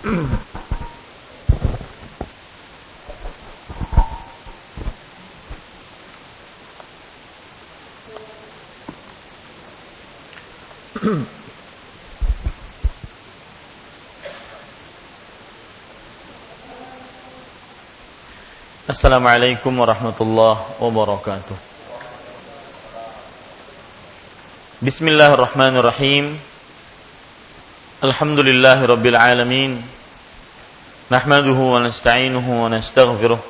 Assalamualaikum warahmatullahi wabarakatuh. Bismillahirrahmanirrahim. Alhamdulillahi rabbil alamin. الحمد لله رب العالمين نحمده ونستعينه ونستغفره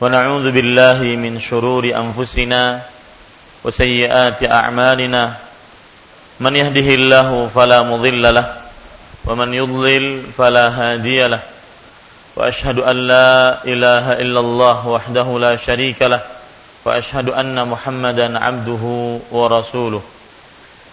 ونعوذ بالله من شرور أنفسنا وسيئات أعمالنا. من يهده الله فلا مضل له ومن يضلل فلا هادي له. وأشهد أن لا إله إلا الله وحده لا شريك له وأشهد أن محمدا عبده ورسوله.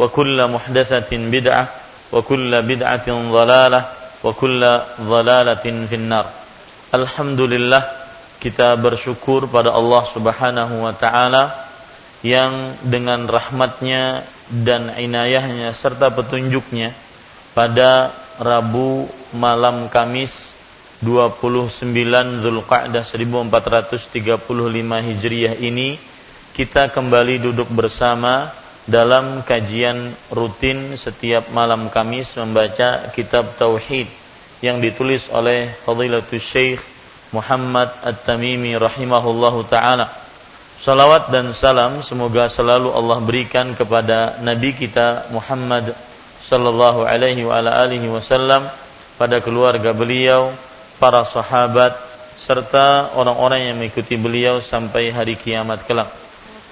وكل محدثة بدعة وكل بدعة ضلالة وكل ضلالة في النار الحمد لله kita bersyukur pada Allah Subhanahu wa taala yang dengan rahmatnya dan inayahnya serta petunjuknya pada Rabu malam Kamis 29 Zulqa'dah 1435 Hijriah ini kita kembali duduk bersama dalam kajian rutin setiap malam Kamis membaca kitab tauhid yang ditulis oleh Fadilatul Syekh Muhammad At-Tamimi rahimahullahu taala. Salawat dan salam semoga selalu Allah berikan kepada nabi kita Muhammad sallallahu alaihi wa ala alihi wasallam pada keluarga beliau, para sahabat serta orang-orang yang mengikuti beliau sampai hari kiamat kelak.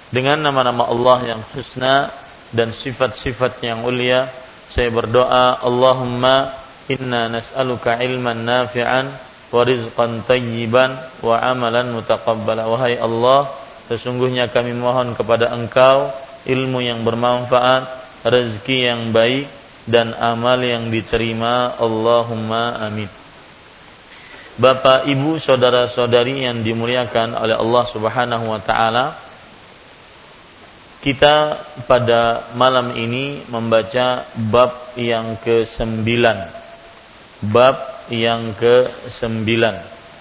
Dengan nama-nama Allah yang husna dan sifat-sifat yang ulia, saya berdoa, Allahumma inna nas'aluka ilman nafi'an wa rizqan tayyiban wa amalan mutaqabbala. Wahai Allah, sesungguhnya kami mohon kepada Engkau ilmu yang bermanfaat, rezeki yang baik, dan amal yang diterima Allahumma amin Bapak, Ibu, saudara-saudari yang dimuliakan oleh Allah Subhanahu wa taala kita pada malam ini membaca bab yang ke-9 bab yang ke-9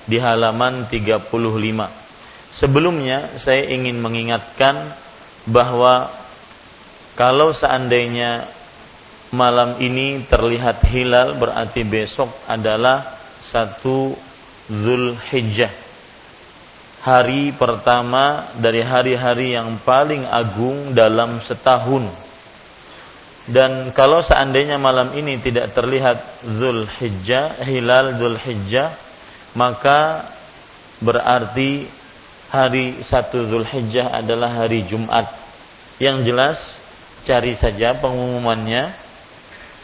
di halaman 35 sebelumnya saya ingin mengingatkan bahwa kalau seandainya malam ini terlihat hilal berarti besok adalah satu Zulhijjah hari pertama dari hari-hari yang paling agung dalam setahun dan kalau seandainya malam ini tidak terlihat Zulhijjah hilal Zulhijjah maka berarti hari satu Zulhijjah adalah hari Jumat yang jelas cari saja pengumumannya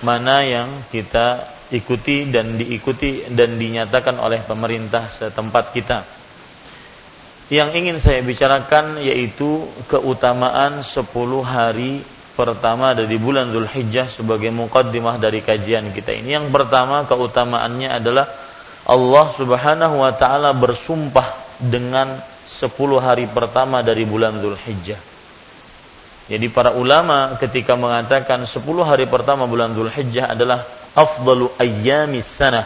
mana yang kita ikuti dan diikuti dan dinyatakan oleh pemerintah setempat kita. Yang ingin saya bicarakan yaitu keutamaan 10 hari pertama dari bulan Zulhijjah sebagai mukaddimah dari kajian kita ini. Yang pertama keutamaannya adalah Allah Subhanahu wa taala bersumpah dengan 10 hari pertama dari bulan Zulhijjah jadi para ulama ketika mengatakan 10 hari pertama bulan Zulhijjah adalah afdalu ayyamis sana.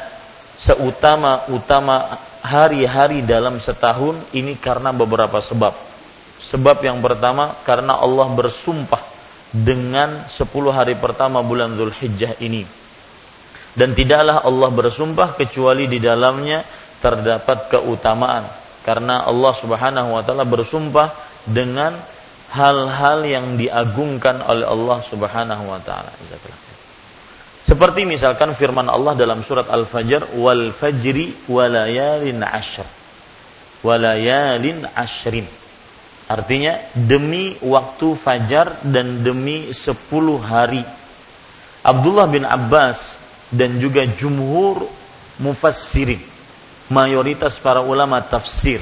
Seutama-utama hari-hari dalam setahun ini karena beberapa sebab. Sebab yang pertama karena Allah bersumpah dengan 10 hari pertama bulan Zulhijjah ini. Dan tidaklah Allah bersumpah kecuali di dalamnya terdapat keutamaan. Karena Allah Subhanahu wa taala bersumpah dengan hal-hal yang diagungkan oleh Allah Subhanahu wa taala. Seperti misalkan firman Allah dalam surat Al-Fajr wal fajri walayalin ashr. Walayalin ashrin. Artinya demi waktu fajar dan demi sepuluh hari. Abdullah bin Abbas dan juga jumhur mufassirin mayoritas para ulama tafsir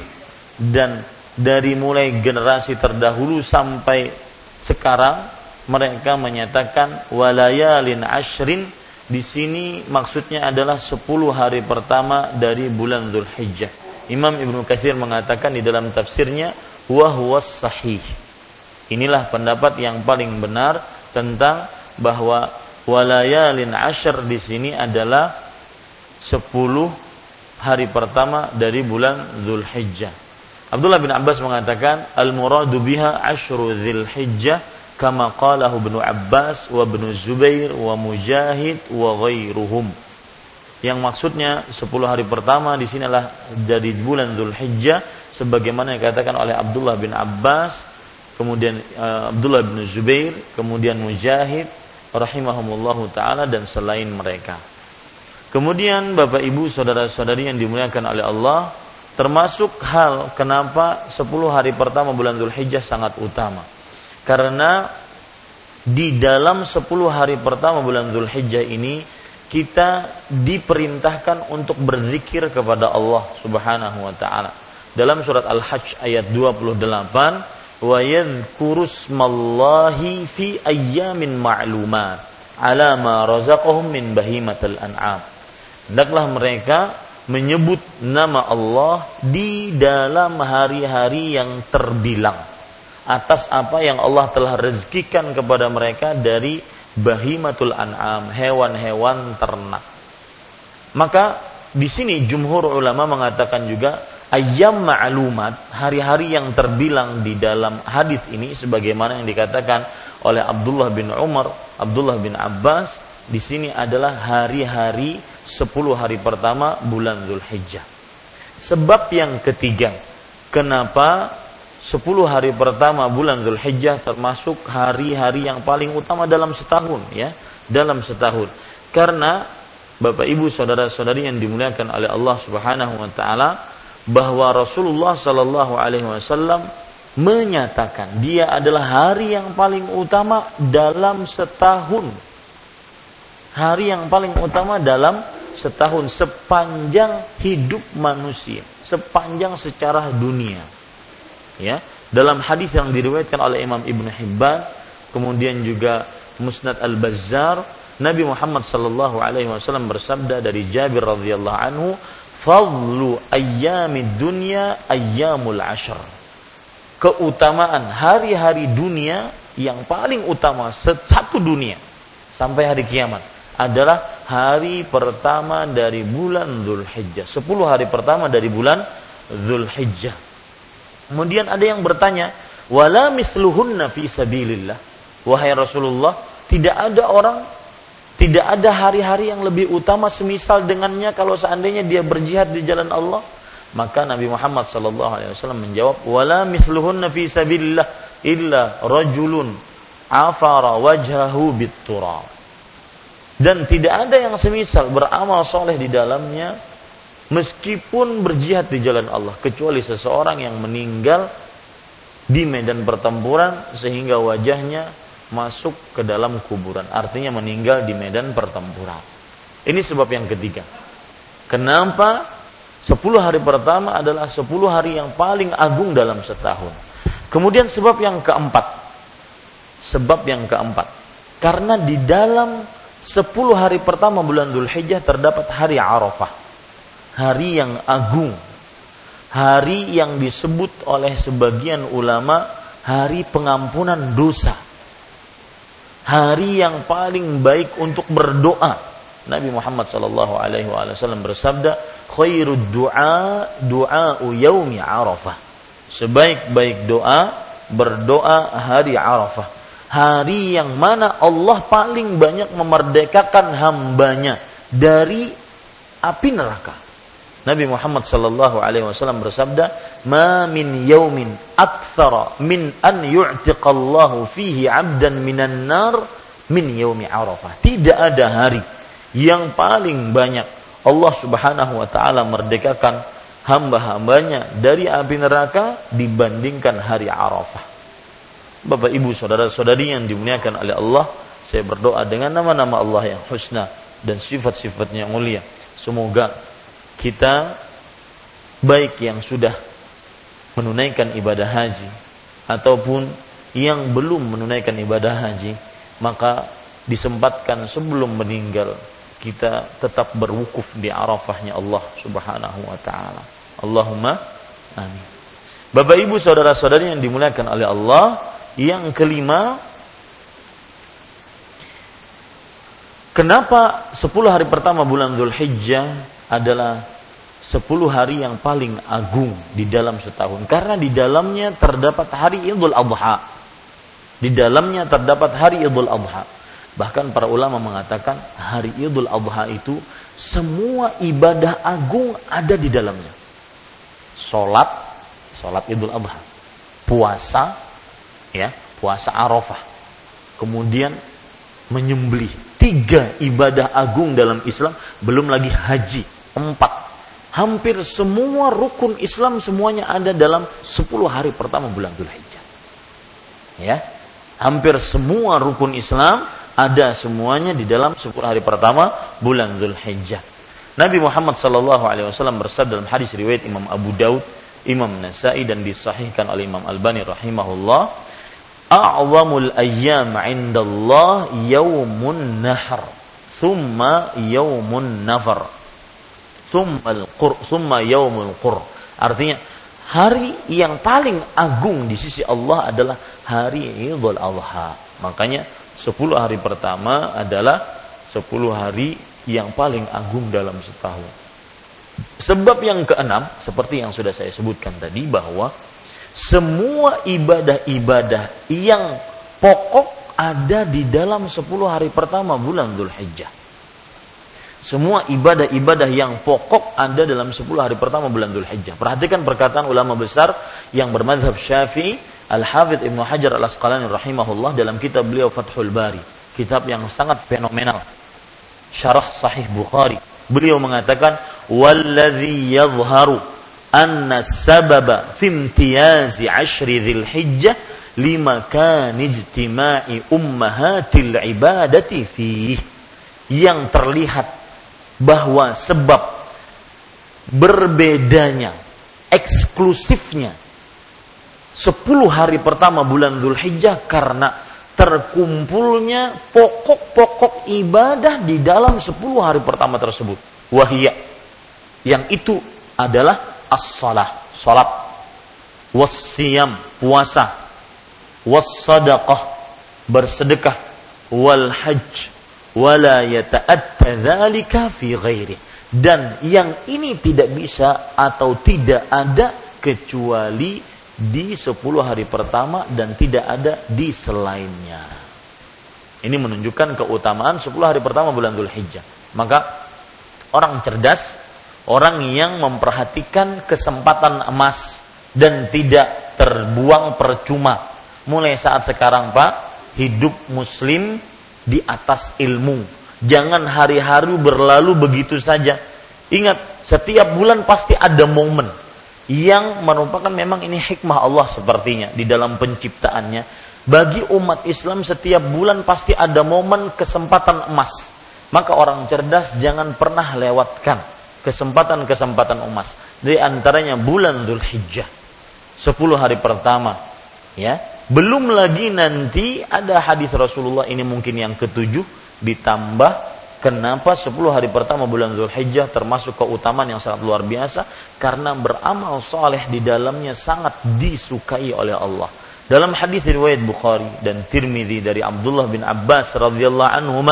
dan dari mulai generasi terdahulu sampai sekarang mereka menyatakan walayalin ashrin di sini maksudnya adalah 10 hari pertama dari bulan Dzulhijjah. Imam Ibnu Katsir mengatakan di dalam tafsirnya wa sahih. Inilah pendapat yang paling benar tentang bahwa walayalin ashr di sini adalah 10 hari pertama dari bulan Zulhijjah. Abdullah bin Abbas mengatakan al-muradu biha asyru Zulhijjah kama qalahu Ibnu Abbas wa Ibnu Zubair wa Mujahid wa ghairuhum. Yang maksudnya 10 hari pertama di sini adalah dari bulan Zulhijjah sebagaimana yang dikatakan oleh Abdullah bin Abbas, kemudian uh, Abdullah bin Zubair, kemudian Mujahid, rahimahumullahu taala dan selain mereka. Kemudian Bapak Ibu saudara-saudari yang dimuliakan oleh Allah, termasuk hal kenapa 10 hari pertama bulan Dzulhijjah sangat utama. Karena di dalam 10 hari pertama bulan Dzulhijjah ini kita diperintahkan untuk berzikir kepada Allah Subhanahu wa taala. Dalam surat Al-Hajj ayat 28 wa yadhkuru smallahi fi ayyamin ma'lumat ala ma razaqahum min bahimatil an'am. Hendaklah mereka menyebut nama Allah di dalam hari-hari yang terbilang atas apa yang Allah telah rezekikan kepada mereka dari bahimatul an'am, hewan-hewan ternak. Maka di sini jumhur ulama mengatakan juga ayam ma'lumat, hari-hari yang terbilang di dalam hadis ini sebagaimana yang dikatakan oleh Abdullah bin Umar, Abdullah bin Abbas, di sini adalah hari-hari 10 hari pertama bulan Zulhijjah. Sebab yang ketiga, kenapa 10 hari pertama bulan Zulhijjah termasuk hari-hari yang paling utama dalam setahun ya, dalam setahun. Karena Bapak Ibu saudara-saudari yang dimuliakan oleh Allah Subhanahu wa taala, bahwa Rasulullah Shallallahu Alaihi Wasallam menyatakan dia adalah hari yang paling utama dalam setahun. Hari yang paling utama dalam setahun sepanjang hidup manusia, sepanjang secara dunia. Ya, dalam hadis yang diriwayatkan oleh Imam Ibnu Hibban, kemudian juga Musnad Al Bazzar, Nabi Muhammad Shallallahu Alaihi Wasallam bersabda dari Jabir radhiyallahu anhu, fadlu ayyamid dunya ayyamul ashar. Keutamaan hari-hari dunia yang paling utama satu dunia sampai hari kiamat adalah hari pertama dari bulan Zulhijjah. Sepuluh hari pertama dari bulan Zulhijjah. Kemudian ada yang bertanya, wala misluhunna fi sabilillah. Wahai Rasulullah, tidak ada orang tidak ada hari-hari yang lebih utama semisal dengannya kalau seandainya dia berjihad di jalan Allah. Maka Nabi Muhammad SAW menjawab, "Wala mithluhunna fi sabilillah illa rajulun afara wajhahu bitturab." Dan tidak ada yang semisal beramal soleh di dalamnya meskipun berjihad di jalan Allah kecuali seseorang yang meninggal di medan pertempuran sehingga wajahnya masuk ke dalam kuburan. Artinya meninggal di medan pertempuran. Ini sebab yang ketiga. Kenapa 10 hari pertama adalah 10 hari yang paling agung dalam setahun. Kemudian sebab yang keempat. Sebab yang keempat. Karena di dalam 10 hari pertama bulan Dhul Hijjah terdapat hari Arafah. Hari yang agung. Hari yang disebut oleh sebagian ulama hari pengampunan dosa hari yang paling baik untuk berdoa. Nabi Muhammad sallallahu alaihi wasallam bersabda, "Khairud du'a du'a'u yaumi Arafah." Sebaik-baik doa berdoa hari Arafah. Hari yang mana Allah paling banyak memerdekakan hambanya dari api neraka. Nabi Muhammad sallallahu alaihi wasallam bersabda, "Ma min yaumin aktsara min an yu'tiqallahu fihi 'abdan minan nar min yaumi Arafah." Tidak ada hari yang paling banyak Allah Subhanahu wa taala merdekakan hamba-hambanya dari api neraka dibandingkan hari Arafah. Bapak Ibu saudara-saudari yang dimuliakan oleh Allah, saya berdoa dengan nama-nama Allah yang husna dan sifat-sifatnya mulia. Semoga kita baik yang sudah menunaikan ibadah haji ataupun yang belum menunaikan ibadah haji, maka disempatkan sebelum meninggal kita tetap berwukuf di Arafahnya Allah Subhanahu wa taala. Allahumma amin. Bapak Ibu saudara-saudari yang dimuliakan oleh Allah, yang kelima Kenapa 10 hari pertama bulan Dhul Hijjah adalah 10 hari yang paling agung di dalam setahun? Karena di dalamnya terdapat hari Idul Adha. Di dalamnya terdapat hari Idul Adha. Bahkan para ulama mengatakan hari Idul Adha itu semua ibadah agung ada di dalamnya. Salat, salat Idul Adha. Puasa, ya, puasa Arafah. Kemudian menyembelih tiga ibadah agung dalam Islam, belum lagi haji, empat. Hampir semua rukun Islam semuanya ada dalam sepuluh hari pertama bulan Dzulhijjah. Ya. Hampir semua rukun Islam ada semuanya di dalam sepuluh hari pertama bulan Dzulhijjah. Nabi Muhammad sallallahu alaihi wasallam bersabda dalam hadis riwayat Imam Abu Daud, Imam Nasai dan disahihkan oleh Imam Albani rahimahullah, a'zamul ayyam 'indallah yaumun nahr thumma yaumun nafar thumma al-qur thumma yaumul qur. Artinya hari yang paling agung di sisi Allah adalah hari Idul Adha. Makanya 10 hari pertama adalah 10 hari yang paling agung dalam setahun. Sebab yang keenam seperti yang sudah saya sebutkan tadi bahwa semua ibadah-ibadah yang pokok ada di dalam 10 hari pertama bulan Dhul Hijjah. Semua ibadah-ibadah yang pokok ada dalam 10 hari pertama bulan Dhul Hijjah. Perhatikan perkataan ulama besar yang bermadhab syafi'i, Al-Hafidh Ibnu Hajar Al-Asqalani rahimahullah dalam kitab beliau Fathul Bari. Kitab yang sangat fenomenal. Syarah Sahih Bukhari. Beliau mengatakan, وَالَّذِي يَظْهَرُ أَنَّ السَّبَبَ فِي امْتِيَازِ عَشْرِ ذِي الْحِجَّةِ لِمَا كَانِ ijtima'i أُمَّهَاتِ الْعِبَادَةِ فِيهِ Yang terlihat bahwa sebab berbedanya eksklusifnya 10 hari pertama bulan Dhul Hijjah karena terkumpulnya pokok-pokok ibadah di dalam 10 hari pertama tersebut. Wahia. Yang itu adalah as-salah, salat, was-siyam, puasa, was-sadaqah, bersedekah, wal hajj, wala yata'atta dzalika fi ghairi. Dan yang ini tidak bisa atau tidak ada kecuali di 10 hari pertama dan tidak ada di selainnya. Ini menunjukkan keutamaan 10 hari pertama bulan Dhul Hijjah. Maka orang cerdas orang yang memperhatikan kesempatan emas dan tidak terbuang percuma. Mulai saat sekarang Pak, hidup muslim di atas ilmu. Jangan hari-hari berlalu begitu saja. Ingat, setiap bulan pasti ada momen yang merupakan memang ini hikmah Allah sepertinya di dalam penciptaannya. Bagi umat Islam setiap bulan pasti ada momen kesempatan emas. Maka orang cerdas jangan pernah lewatkan kesempatan-kesempatan emas. Di antaranya bulan Dhul Hijjah. 10 hari pertama. Ya. Belum lagi nanti ada hadis Rasulullah ini mungkin yang ketujuh ditambah kenapa 10 hari pertama bulan Dhul Hijjah termasuk keutamaan yang sangat luar biasa karena beramal soleh di dalamnya sangat disukai oleh Allah. Dalam hadis riwayat Bukhari dan Tirmidzi dari Abdullah bin Abbas radhiyallahu anhu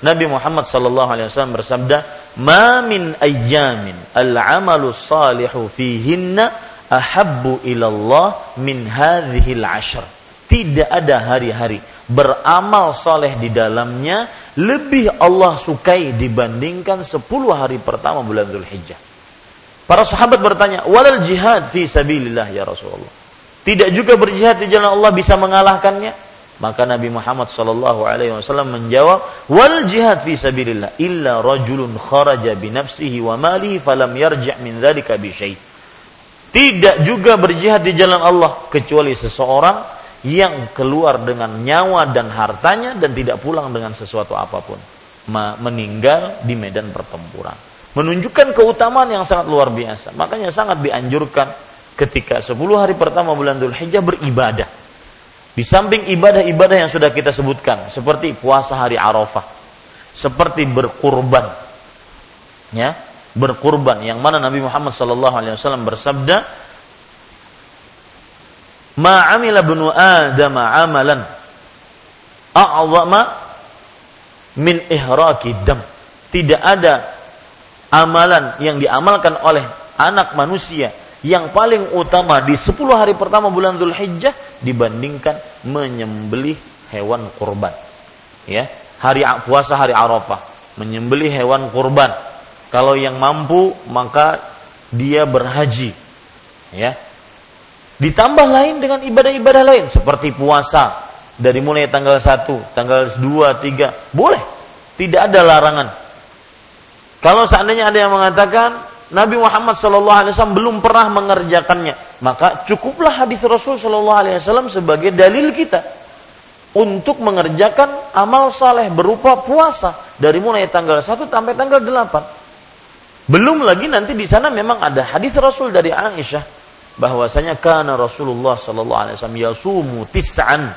Nabi Muhammad sallallahu alaihi wasallam bersabda, "Ma min ayyamin al-'amalu salihu fihinna ahabbu ila Allah min hadhihi al-'ashr." Tidak ada hari-hari beramal soleh di dalamnya lebih Allah sukai dibandingkan 10 hari pertama bulan Zulhijjah. Para sahabat bertanya, "Walal jihad fi sabilillah ya Rasulullah?" Tidak juga berjihad di jalan Allah bisa mengalahkannya? Maka Nabi Muhammad sallallahu alaihi wasallam menjawab, "Wal jihad fi sabilillah illa rajulun kharaja bi nafsihi wa malihi falam yarji' min dzalika bi syai'." Tidak juga berjihad di jalan Allah kecuali seseorang yang keluar dengan nyawa dan hartanya dan tidak pulang dengan sesuatu apa pun. Meninggal di medan pertempuran. Menunjukkan keutamaan yang sangat luar biasa. Makanya sangat dianjurkan ketika 10 hari pertama bulan Dhul Hijjah beribadah. Di samping ibadah-ibadah yang sudah kita sebutkan seperti puasa hari Arafah seperti berkurban ya berkurban yang mana Nabi Muhammad SAW bersabda ma amila adam amalan a'zama min ihraki dam. Tidak ada amalan yang diamalkan oleh anak manusia yang paling utama di 10 hari pertama bulan Zulhijjah dibandingkan menyembelih hewan kurban. Ya, hari puasa hari Arafah, menyembelih hewan kurban. Kalau yang mampu maka dia berhaji. Ya, Ditambah lain dengan ibadah-ibadah lain seperti puasa dari mulai tanggal 1, tanggal 2, 3, boleh. Tidak ada larangan. Kalau seandainya ada yang mengatakan Nabi Muhammad SAW belum pernah mengerjakannya, maka cukuplah hadis Rasul SAW sebagai dalil kita untuk mengerjakan amal saleh berupa puasa dari mulai tanggal 1 sampai tanggal 8. Belum lagi nanti di sana memang ada hadis Rasul dari Aisyah bahwasanya karena Rasulullah sallallahu alaihi wasallam yasumu tis'an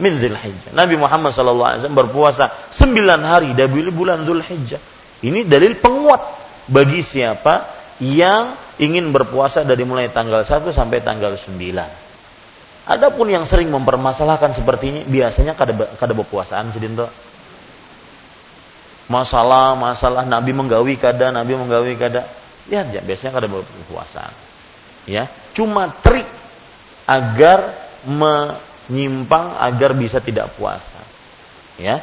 min Dzulhijjah. Nabi Muhammad sallallahu alaihi wasallam berpuasa 9 hari dari bulan Dzulhijjah. Ini dalil penguat bagi siapa yang ingin berpuasa dari mulai tanggal 1 sampai tanggal 9. Adapun yang sering mempermasalahkan seperti ini biasanya kada kada berpuasaan sedinto. Masalah masalah Nabi menggawi kada, Nabi menggawi kada. Ya, biasanya kada berpuasaan. Ya, cuma trik agar menyimpang agar bisa tidak puasa. Ya.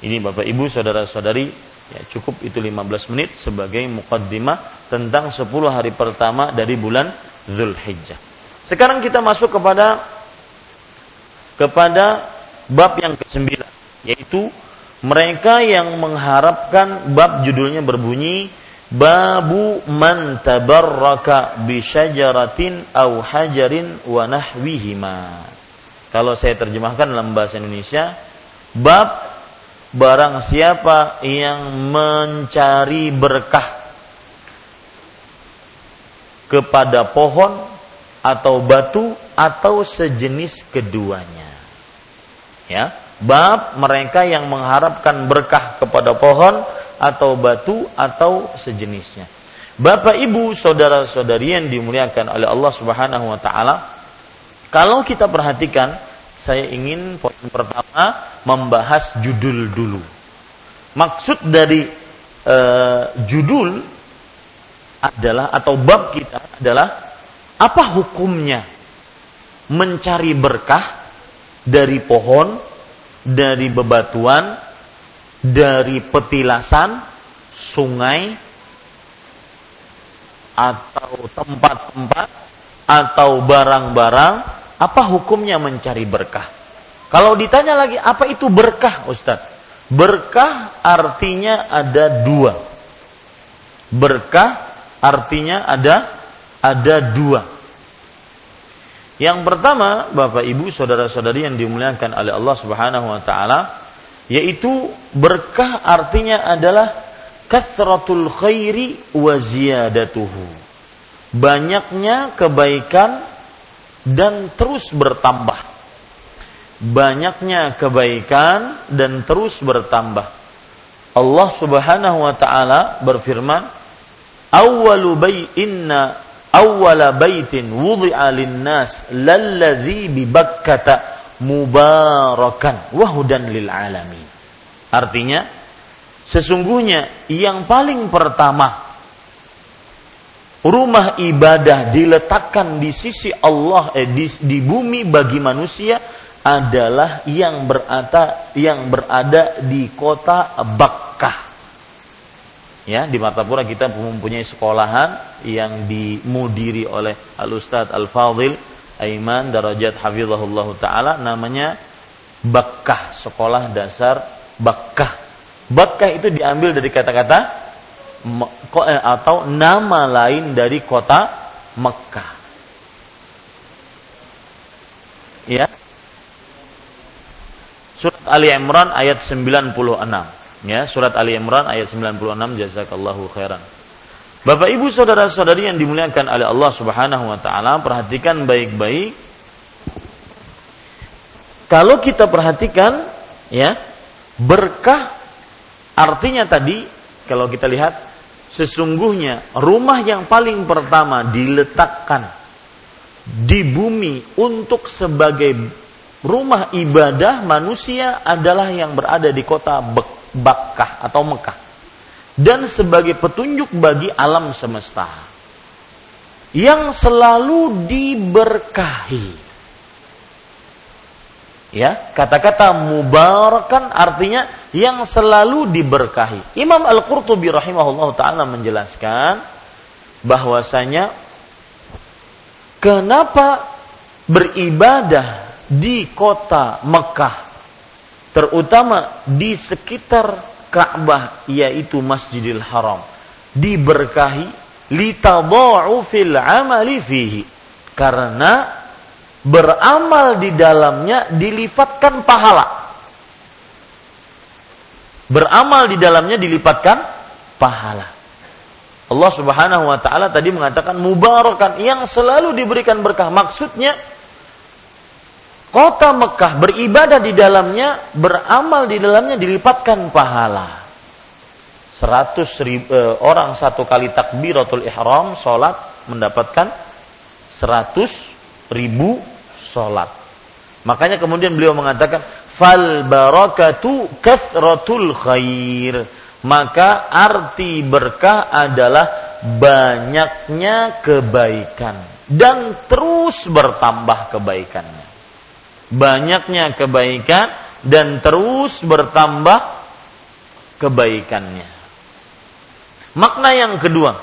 Ini Bapak Ibu saudara-saudari ya cukup itu 15 menit sebagai mukaddimah tentang 10 hari pertama dari bulan Zulhijjah. Sekarang kita masuk kepada kepada bab yang ke-9 yaitu mereka yang mengharapkan bab judulnya berbunyi Babu man tabarraka bi syajaratin aw hajarin wa nahwihima. Kalau saya terjemahkan dalam bahasa Indonesia, bab barang siapa yang mencari berkah kepada pohon atau batu atau sejenis keduanya. Ya, bab mereka yang mengharapkan berkah kepada pohon atau batu atau sejenisnya. Bapak Ibu, saudara-saudari yang dimuliakan oleh Allah Subhanahu wa taala, kalau kita perhatikan, saya ingin poin pertama membahas judul dulu. Maksud dari uh, judul adalah atau bab kita adalah apa hukumnya mencari berkah dari pohon, dari bebatuan, dari petilasan, sungai, atau tempat-tempat, atau barang-barang, apa hukumnya mencari berkah? Kalau ditanya lagi, apa itu berkah Ustaz? Berkah artinya ada dua. Berkah artinya ada ada dua. Yang pertama, Bapak Ibu, saudara-saudari yang dimuliakan oleh Allah Subhanahu wa taala, yaitu berkah artinya adalah kathratul khairi wa ziyadatuhu. Banyaknya kebaikan dan terus bertambah. Banyaknya kebaikan dan terus bertambah. Allah Subhanahu wa taala berfirman awwalu bay inna awwala baitin wudi'a lin-nas lalladzi bi Bakkata mubarakan wahudan lil alamin. Artinya sesungguhnya yang paling pertama rumah ibadah diletakkan di sisi Allah eh, di, di bumi bagi manusia adalah yang berada yang berada di kota Bakkah. Ya, di Martapura kita mempunyai sekolahan yang dimudiri oleh Al Ustadz Al Fadil Aiman Darajat Hafizahullah Taala namanya Bakkah, sekolah dasar Bakkah. Bakkah itu diambil dari kata-kata eh, atau nama lain dari kota Mekah. Ya, Surat Ali Imran ayat 96. Ya, surat Ali Imran ayat 96 jazakallahu khairan. Bapak Ibu saudara-saudari yang dimuliakan oleh Allah Subhanahu wa taala, perhatikan baik-baik. Kalau kita perhatikan ya, berkah artinya tadi kalau kita lihat sesungguhnya rumah yang paling pertama diletakkan di bumi untuk sebagai rumah ibadah manusia adalah yang berada di kota Bakkah atau Mekah dan sebagai petunjuk bagi alam semesta yang selalu diberkahi. Ya, kata-kata mubarakan artinya yang selalu diberkahi. Imam Al-Qurtubi rahimahullah taala menjelaskan bahwasanya kenapa beribadah di kota Mekah terutama di sekitar Ka'bah yaitu Masjidil Haram. Diberkahi litadha'u fil amali fihi. Karena beramal di dalamnya dilipatkan pahala. Beramal di dalamnya dilipatkan pahala. Allah Subhanahu wa taala tadi mengatakan mubarakan yang selalu diberikan berkah. Maksudnya kota Mekah beribadah di dalamnya, beramal di dalamnya dilipatkan pahala. Seratus ribu, eh, orang satu kali takbiratul ihram sholat mendapatkan seratus ribu sholat. Makanya kemudian beliau mengatakan fal barakatu kathratul khair. Maka arti berkah adalah banyaknya kebaikan dan terus bertambah kebaikannya banyaknya kebaikan dan terus bertambah kebaikannya. Makna yang kedua,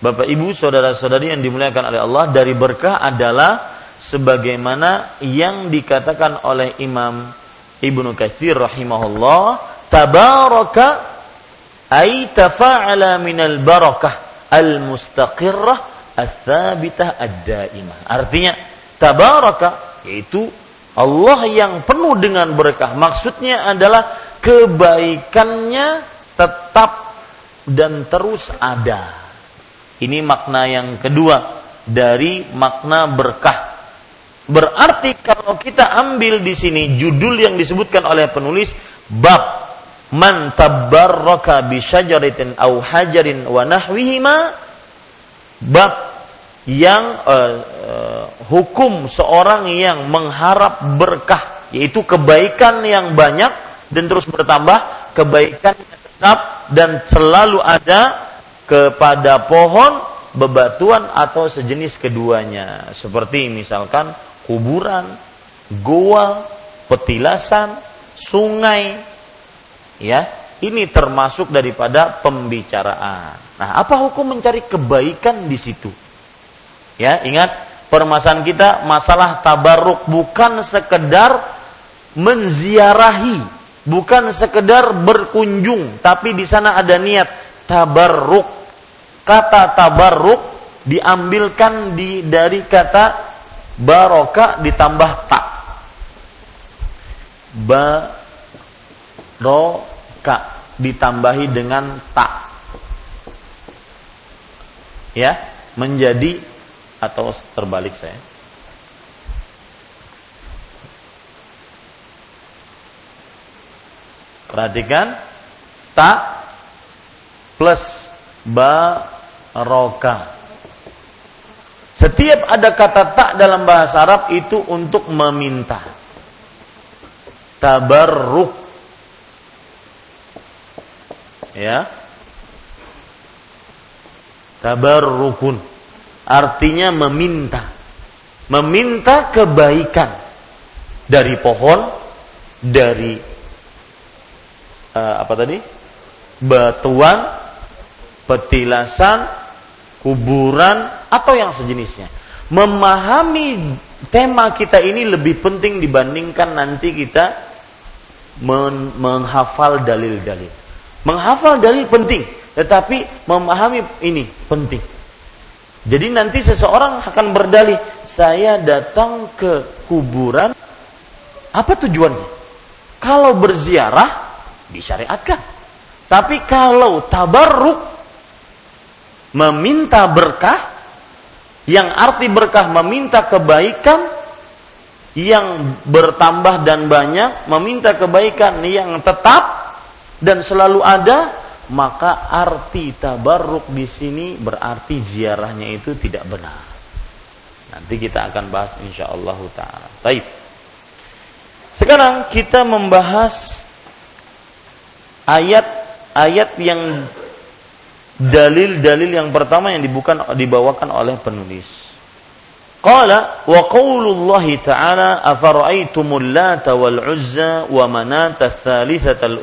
Bapak Ibu saudara-saudari yang dimuliakan oleh Allah dari berkah adalah sebagaimana yang dikatakan oleh Imam Ibnu Katsir rahimahullah, tabaraka ay tafa'ala minal barakah al-mustaqirrah ats-tsabitah ad-daimah. Artinya tabaraka yaitu Allah yang penuh dengan berkah. Maksudnya adalah kebaikannya tetap dan terus ada. Ini makna yang kedua dari makna berkah. Berarti kalau kita ambil di sini judul yang disebutkan oleh penulis bab man tabarraka bi syajaratin au hajarin wa nahwihima bab yang uh, uh, hukum seorang yang mengharap berkah yaitu kebaikan yang banyak dan terus bertambah kebaikan yang tetap dan selalu ada kepada pohon bebatuan atau sejenis keduanya seperti misalkan kuburan, goa, petilasan, sungai ya ini termasuk daripada pembicaraan. Nah, apa hukum mencari kebaikan di situ? Ya, ingat permasalahan kita masalah tabarruk bukan sekedar menziarahi, bukan sekedar berkunjung, tapi di sana ada niat tabarruk. Kata tabarruk diambilkan di dari kata baroka ditambah tak. Baroka ditambahi dengan tak. Ya, menjadi atau terbalik saya? Perhatikan tak plus baroka setiap ada kata tak dalam bahasa Arab itu untuk meminta. Tabarruk. Ya. Tabarrukun artinya meminta. Meminta kebaikan. dari pohon, dari uh, apa tadi? batuan, petilasan, kuburan atau yang sejenisnya. Memahami tema kita ini lebih penting dibandingkan nanti kita men menghafal dalil-dalil. Menghafal dalil penting, tetapi memahami ini penting. Jadi nanti seseorang akan berdalih, saya datang ke kuburan, apa tujuannya? Kalau berziarah, disyariatkan. Tapi kalau tabarruk meminta berkah yang arti berkah meminta kebaikan yang bertambah dan banyak, meminta kebaikan yang tetap dan selalu ada, maka arti tabarruk di sini berarti ziarahnya itu tidak benar. Nanti kita akan bahas insya Allah taala. Baik. Sekarang kita membahas ayat ayat yang dalil-dalil yang pertama yang dibukan dibawakan oleh penulis. Qala wa qaulullahi ta'ala afara'aytumul lata wal uzza wa manata tsalitsata al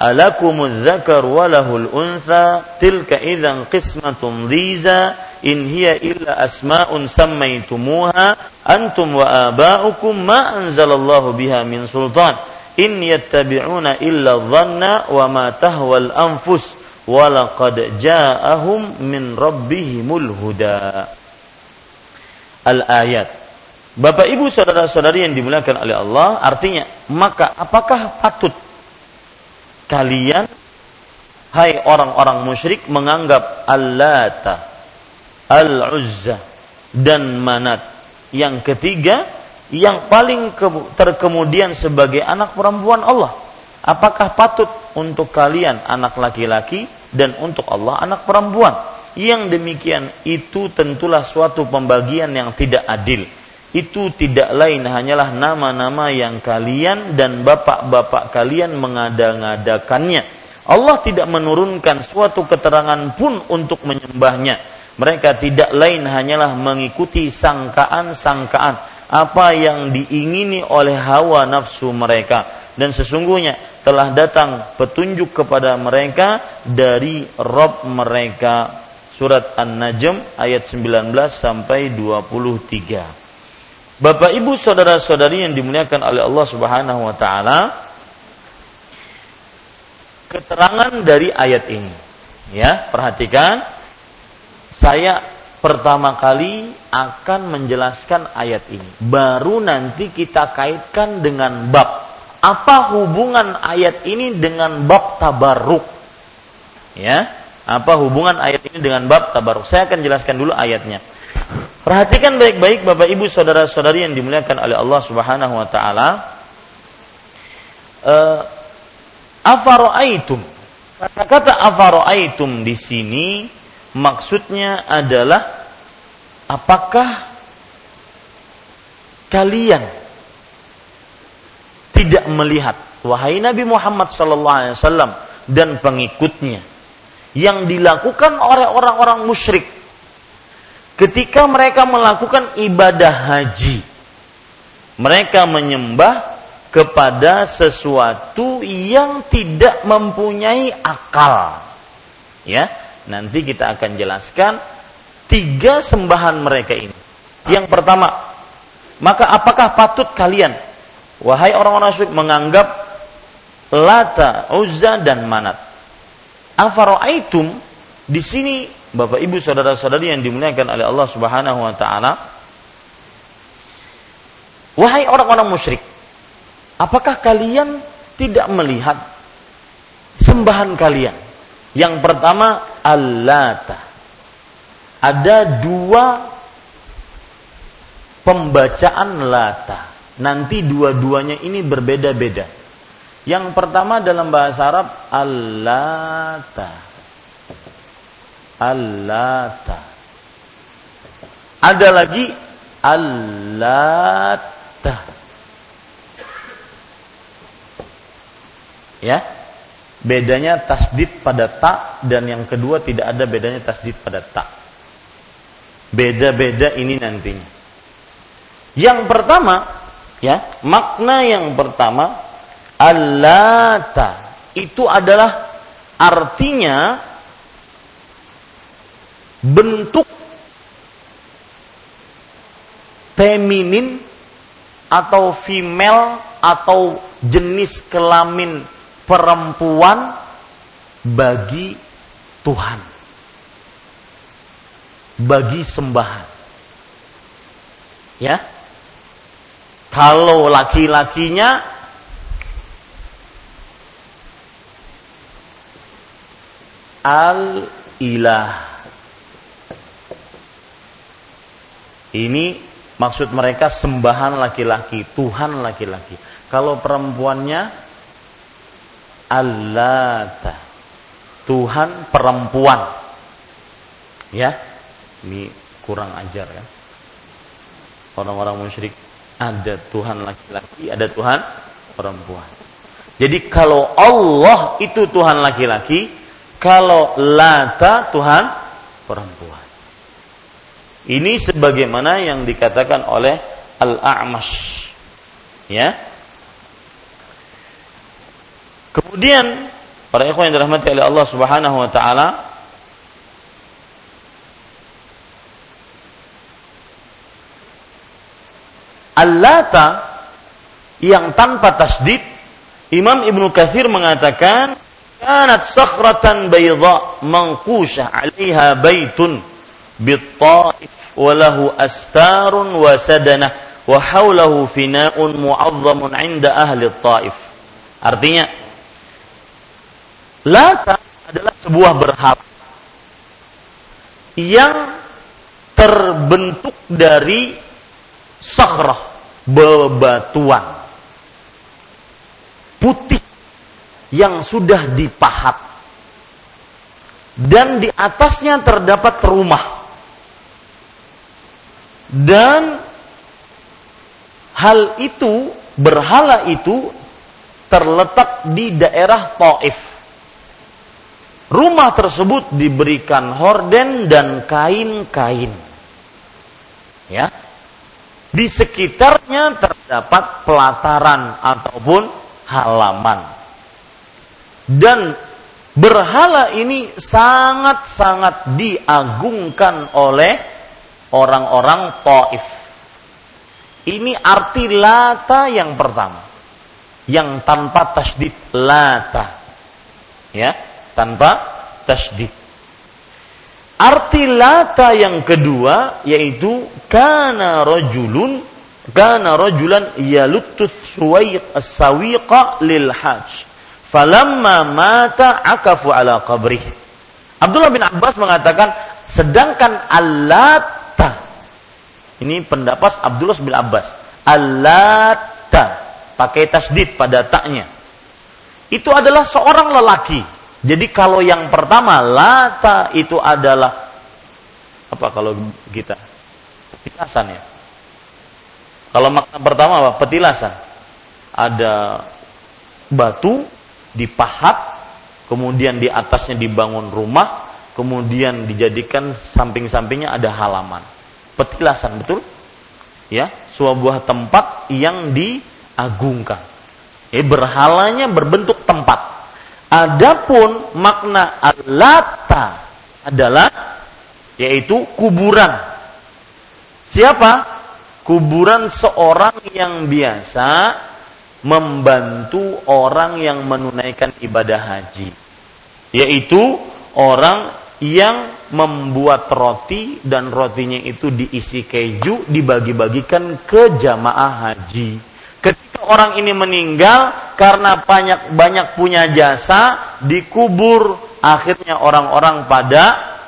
ukhra alakumudz dzakar wa lahul untha tilka idzan qismatun dhiza in hiya illa asma'un sammaytumuha antum wa aba'ukum ma anzalallahu biha min sultan. In yattabi'una illa dhanna wa ma tahwal anfus wa laqad ja'ahum min rabbihimul huda. Al ayat Bapak Ibu saudara-saudari yang dimuliakan oleh Allah artinya maka apakah patut kalian hai orang-orang musyrik menganggap Allata Al-Uzza dan Manat yang ketiga yang paling terkemudian sebagai anak perempuan Allah. Apakah patut untuk kalian anak laki-laki dan untuk Allah anak perempuan? Yang demikian itu tentulah suatu pembagian yang tidak adil. Itu tidak lain hanyalah nama-nama yang kalian dan bapak-bapak kalian mengada-ngadakannya. Allah tidak menurunkan suatu keterangan pun untuk menyembahnya. Mereka tidak lain hanyalah mengikuti sangkaan-sangkaan apa yang diingini oleh hawa nafsu mereka dan sesungguhnya telah datang petunjuk kepada mereka dari Rob mereka surat An-Najm ayat 19 sampai 23 Bapak Ibu saudara-saudari yang dimuliakan oleh Allah Subhanahu wa taala keterangan dari ayat ini ya perhatikan saya pertama kali akan menjelaskan ayat ini. Baru nanti kita kaitkan dengan bab. Apa hubungan ayat ini dengan bab tabarruk? Ya, apa hubungan ayat ini dengan bab tabarruk? Saya akan jelaskan dulu ayatnya. Perhatikan baik-baik Bapak Ibu saudara-saudari yang dimuliakan oleh Allah Subhanahu wa taala. Uh. Kata-kata afaroaitum di sini maksudnya adalah apakah kalian tidak melihat wahai Nabi Muhammad sallallahu alaihi wasallam dan pengikutnya yang dilakukan oleh orang-orang musyrik ketika mereka melakukan ibadah haji mereka menyembah kepada sesuatu yang tidak mempunyai akal ya Nanti kita akan jelaskan tiga sembahan mereka ini. Yang pertama, maka apakah patut kalian, wahai orang-orang syirik, menganggap Lata, Uzza dan Manat? Afaroaitum di sini Bapak Ibu saudara-saudari yang dimuliakan oleh Allah Subhanahu wa taala Wahai orang-orang musyrik apakah kalian tidak melihat sembahan kalian yang pertama Al-Lata. Ada dua pembacaan Lata. Nanti dua-duanya ini berbeda-beda. Yang pertama dalam bahasa Arab Al-Lata. Al-Lata. Ada lagi Al-Lata. Ya, bedanya tasdid pada tak dan yang kedua tidak ada bedanya tasdid pada tak. Beda-beda ini nantinya. Yang pertama, Ya, makna yang pertama allata itu adalah artinya bentuk feminin atau female atau jenis kelamin perempuan bagi Tuhan. Bagi sembahan. Ya? Kalau laki-lakinya al-ilah. Ini maksud mereka sembahan laki-laki, Tuhan laki-laki. Kalau perempuannya Allata. Tuhan perempuan. Ya. Ini kurang ajar kan. Orang-orang musyrik ada Tuhan laki-laki, ada Tuhan perempuan. Jadi kalau Allah itu Tuhan laki-laki, kalau Lata Tuhan perempuan. Ini sebagaimana yang dikatakan oleh Al-A'mash. Ya. Kemudian para ikhwan yang dirahmati oleh Allah Subhanahu wa taala Allata yang tanpa tasdid Imam Ibnu Katsir mengatakan kanat sakhratan bayda manqushah 'alaiha baitun astarun wa sadanah wa hawlahu fina'un mu'azzamun 'inda ahli taif Artinya Lata adalah sebuah berhala yang terbentuk dari sakhrah bebatuan putih yang sudah dipahat. Dan di atasnya terdapat rumah dan hal itu berhala itu terletak di daerah Taif. Rumah tersebut diberikan horden dan kain-kain. Ya. Di sekitarnya terdapat pelataran ataupun halaman. Dan berhala ini sangat-sangat diagungkan oleh orang-orang Taif. Ini arti lata yang pertama. Yang tanpa tasdid lata. Ya, tanpa tasdid. Arti lata yang kedua yaitu kana rajulun kana rajulan yaluttu suwaiq as-sawiqa lil hajj. Falamma mata akafu ala qabrih. Abdullah bin Abbas mengatakan sedangkan alata ini pendapat Abdullah bin Abbas. Alata pakai tasdid pada taknya. Itu adalah seorang lelaki jadi kalau yang pertama lata itu adalah apa kalau kita petilasan ya. Kalau makna pertama apa? Petilasan. Ada batu dipahat, kemudian di atasnya dibangun rumah, kemudian dijadikan samping-sampingnya ada halaman. Petilasan betul? Ya, sebuah tempat yang diagungkan. Eh berhalanya berbentuk tempat Adapun makna alata adalah yaitu kuburan. Siapa? Kuburan seorang yang biasa membantu orang yang menunaikan ibadah haji. Yaitu orang yang membuat roti dan rotinya itu diisi keju dibagi-bagikan ke jamaah haji orang ini meninggal karena banyak banyak punya jasa dikubur akhirnya orang-orang pada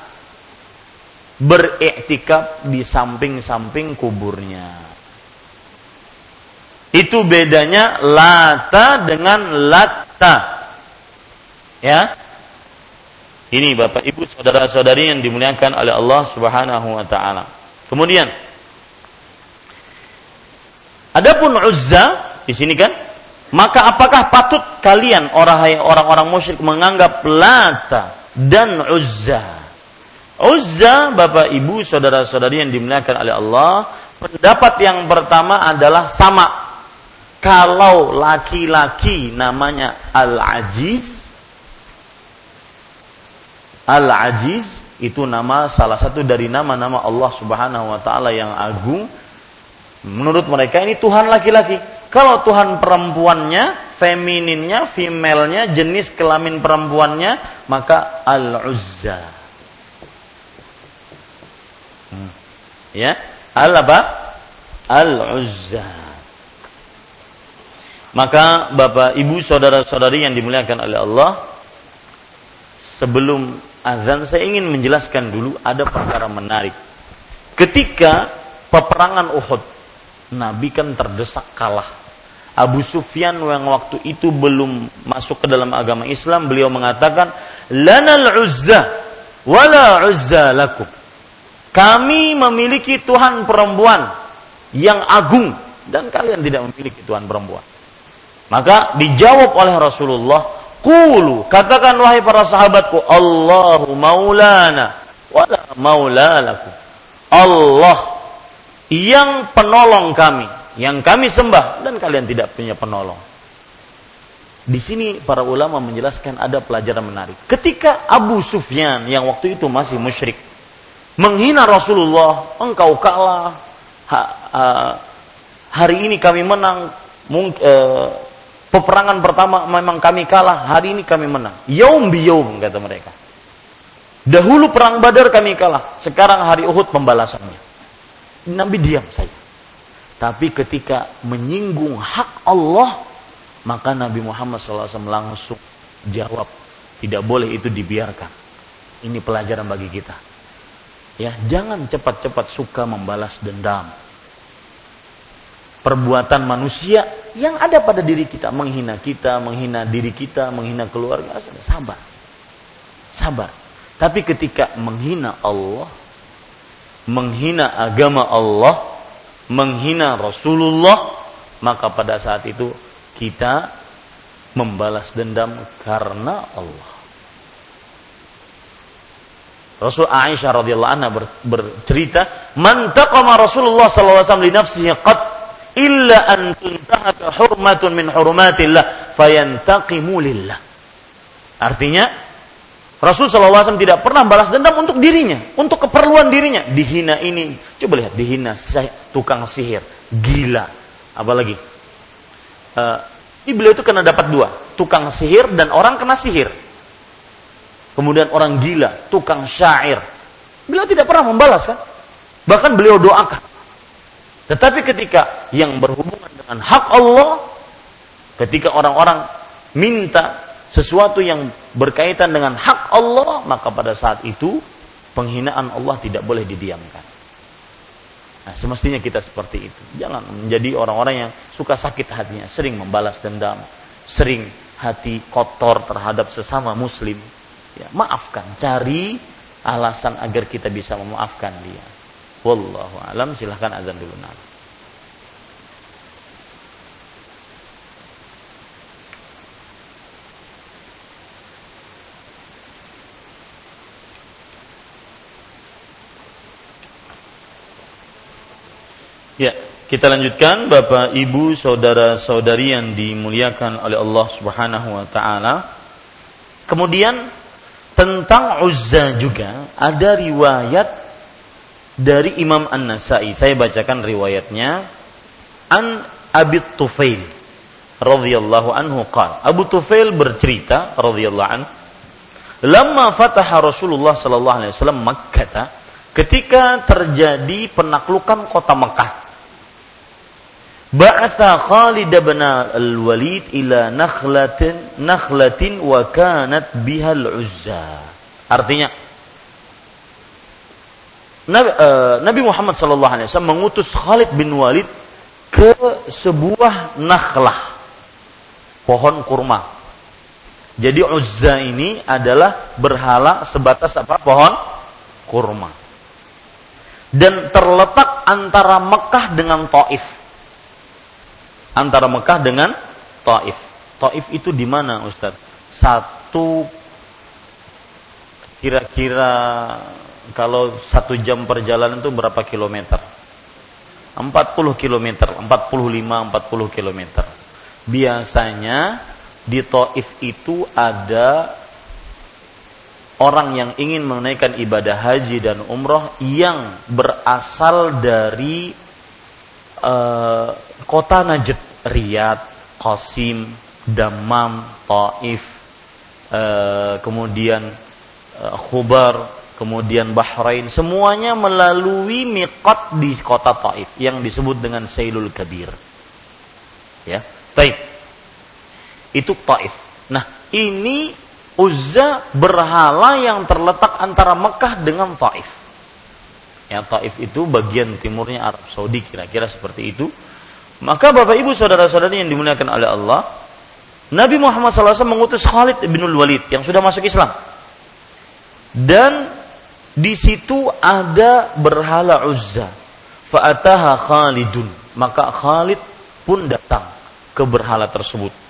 beriktikaf di samping-samping kuburnya. Itu bedanya lata dengan latta. Ya. Ini Bapak Ibu saudara-saudari yang dimuliakan oleh Allah Subhanahu wa taala. Kemudian Adapun Uzza di sini kan? Maka apakah patut kalian orang-orang musyrik menganggap Lata dan Uzza? Uzza, Bapak Ibu, saudara-saudari yang dimuliakan oleh Allah, pendapat yang pertama adalah sama Kalau laki-laki namanya Al-Ajiz Al-Ajiz itu nama salah satu dari nama-nama Allah Subhanahu wa taala yang agung. Menurut mereka ini Tuhan laki-laki. Kalau Tuhan perempuannya, femininnya, femalenya, jenis kelamin perempuannya, maka Al-Uzza. Hmm. Ya, Al apa? Al-Uzza. Maka Bapak, Ibu, saudara-saudari yang dimuliakan oleh Allah, sebelum azan saya ingin menjelaskan dulu ada perkara menarik. Ketika peperangan Uhud, Nabi kan terdesak kalah. Abu Sufyan yang waktu itu belum masuk ke dalam agama Islam, beliau mengatakan, "Lanal Uzza wala Uzza lakum." Kami memiliki Tuhan perempuan yang agung dan kalian tidak memiliki Tuhan perempuan. Maka dijawab oleh Rasulullah, Qulu, katakan wahai para sahabatku, Allahu maulana wala maula. Allah yang penolong kami, yang kami sembah dan kalian tidak punya penolong. Di sini para ulama menjelaskan ada pelajaran menarik. Ketika Abu Sufyan yang waktu itu masih musyrik menghina Rasulullah, engkau kalah, ha, ha, hari ini kami menang, mung, uh, Peperangan pertama memang kami kalah, hari ini kami menang. Yaum bi yaum kata mereka. Dahulu perang Badar kami kalah, sekarang hari Uhud pembalasannya. Nabi diam saja. Tapi ketika menyinggung hak Allah, maka Nabi Muhammad SAW langsung jawab, tidak boleh itu dibiarkan. Ini pelajaran bagi kita. Ya, jangan cepat-cepat suka membalas dendam perbuatan manusia yang ada pada diri kita. Menghina kita menghina diri kita menghina keluarga. Sabar. Sabar. Tapi ketika menghina Allah menghina agama Allah menghina Rasulullah maka pada saat itu kita membalas dendam karena Allah. Rasul Aisyah radhiyallahu anha bercerita, "Man Rasulullah sallallahu alaihi wasallam li nafsihi qad illa an tuntahaka hurmatun min hurumatillah fayantaqimu lillah. Artinya Rasul SAW tidak pernah balas dendam untuk dirinya, untuk keperluan dirinya. Dihina ini, coba lihat, dihina tukang sihir, gila, apalagi. Uh, ini beliau itu kena dapat dua, tukang sihir dan orang kena sihir. Kemudian orang gila, tukang syair. Beliau tidak pernah membalas kan? Bahkan beliau doakan. Tetapi ketika yang berhubungan dengan hak Allah, ketika orang-orang minta sesuatu yang berkaitan dengan hak Allah, maka pada saat itu penghinaan Allah tidak boleh didiamkan. Nah, semestinya kita seperti itu. Jangan menjadi orang-orang yang suka sakit hatinya, sering membalas dendam, sering hati kotor terhadap sesama muslim. Ya, maafkan, cari alasan agar kita bisa memaafkan dia. Wallahu alam silahkan azan dulu nah. Ya, kita lanjutkan Bapak, Ibu, saudara-saudari yang dimuliakan oleh Allah Subhanahu wa taala. Kemudian tentang Uzza juga ada riwayat dari Imam An-Nasai. Saya bacakan riwayatnya. An Abi Tufail radhiyallahu anhu qala. Abu Tufail bercerita radhiyallahu anhu, "Lamma fataha Rasulullah sallallahu alaihi wasallam Makkah, ketika terjadi penaklukan kota Mekah, Ba'atha Khalid bin al-Walid ila nakhlatin nakhlatin wa kanat bihal uzza. Artinya Nabi, uh, Nabi Muhammad SAW mengutus Khalid bin Walid ke sebuah nakhlah pohon kurma. Jadi Uzza ini adalah berhala sebatas apa pohon kurma. Dan terletak antara Mekah dengan Taif. Antara Mekah dengan Taif. Taif itu di mana Ustaz? Satu kira-kira kalau satu jam perjalanan itu berapa kilometer? 40 kilometer, 45, 40 kilometer. biasanya di Taif itu ada orang yang ingin menunaikan ibadah haji dan umroh yang berasal dari uh, kota Najd, Riyadh, Qasim, Dammam, Taif, uh, kemudian uh, Khubar, kemudian Bahrain, semuanya melalui miqat di kota Taif yang disebut dengan Sailul Kabir. Ya, Taif. Itu Taif. Nah, ini Uzza berhala yang terletak antara Mekah dengan Taif. Ya, Taif itu bagian timurnya Arab Saudi kira-kira seperti itu. Maka Bapak Ibu saudara-saudari yang dimuliakan oleh Allah, Nabi Muhammad SAW mengutus Khalid bin Walid yang sudah masuk Islam. Dan di situ ada berhala Uzza. Fa'ataha Khalidun. Maka Khalid pun datang ke berhala tersebut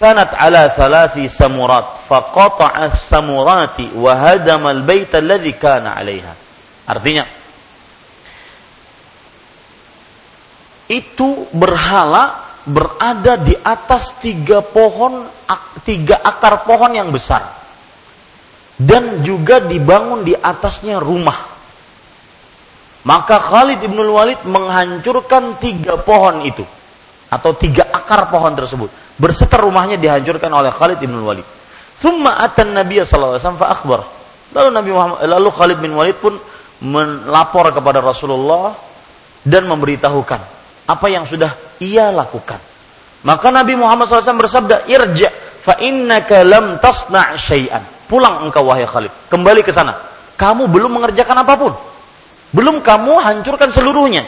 kanat ala thalathi samurat faqata'a samurati wa hadama al-bait alladhi kana 'alaiha. Artinya itu berhala berada di atas tiga pohon tiga akar pohon yang besar dan juga dibangun di atasnya rumah maka Khalid ibn Walid menghancurkan tiga pohon itu atau tiga akar pohon tersebut berserta rumahnya dihancurkan oleh Khalid bin Walid. Thumma atan Nabi wasallam fa. Lalu Nabi Muhammad lalu Khalid bin Walid pun melapor kepada Rasulullah dan memberitahukan apa yang sudah ia lakukan. Maka Nabi Muhammad SAW bersabda, "Irja fa innaka lam tasna' syai'an." Pulang engkau wahai Khalid, kembali ke sana. Kamu belum mengerjakan apa pun. Belum kamu hancurkan seluruhnya.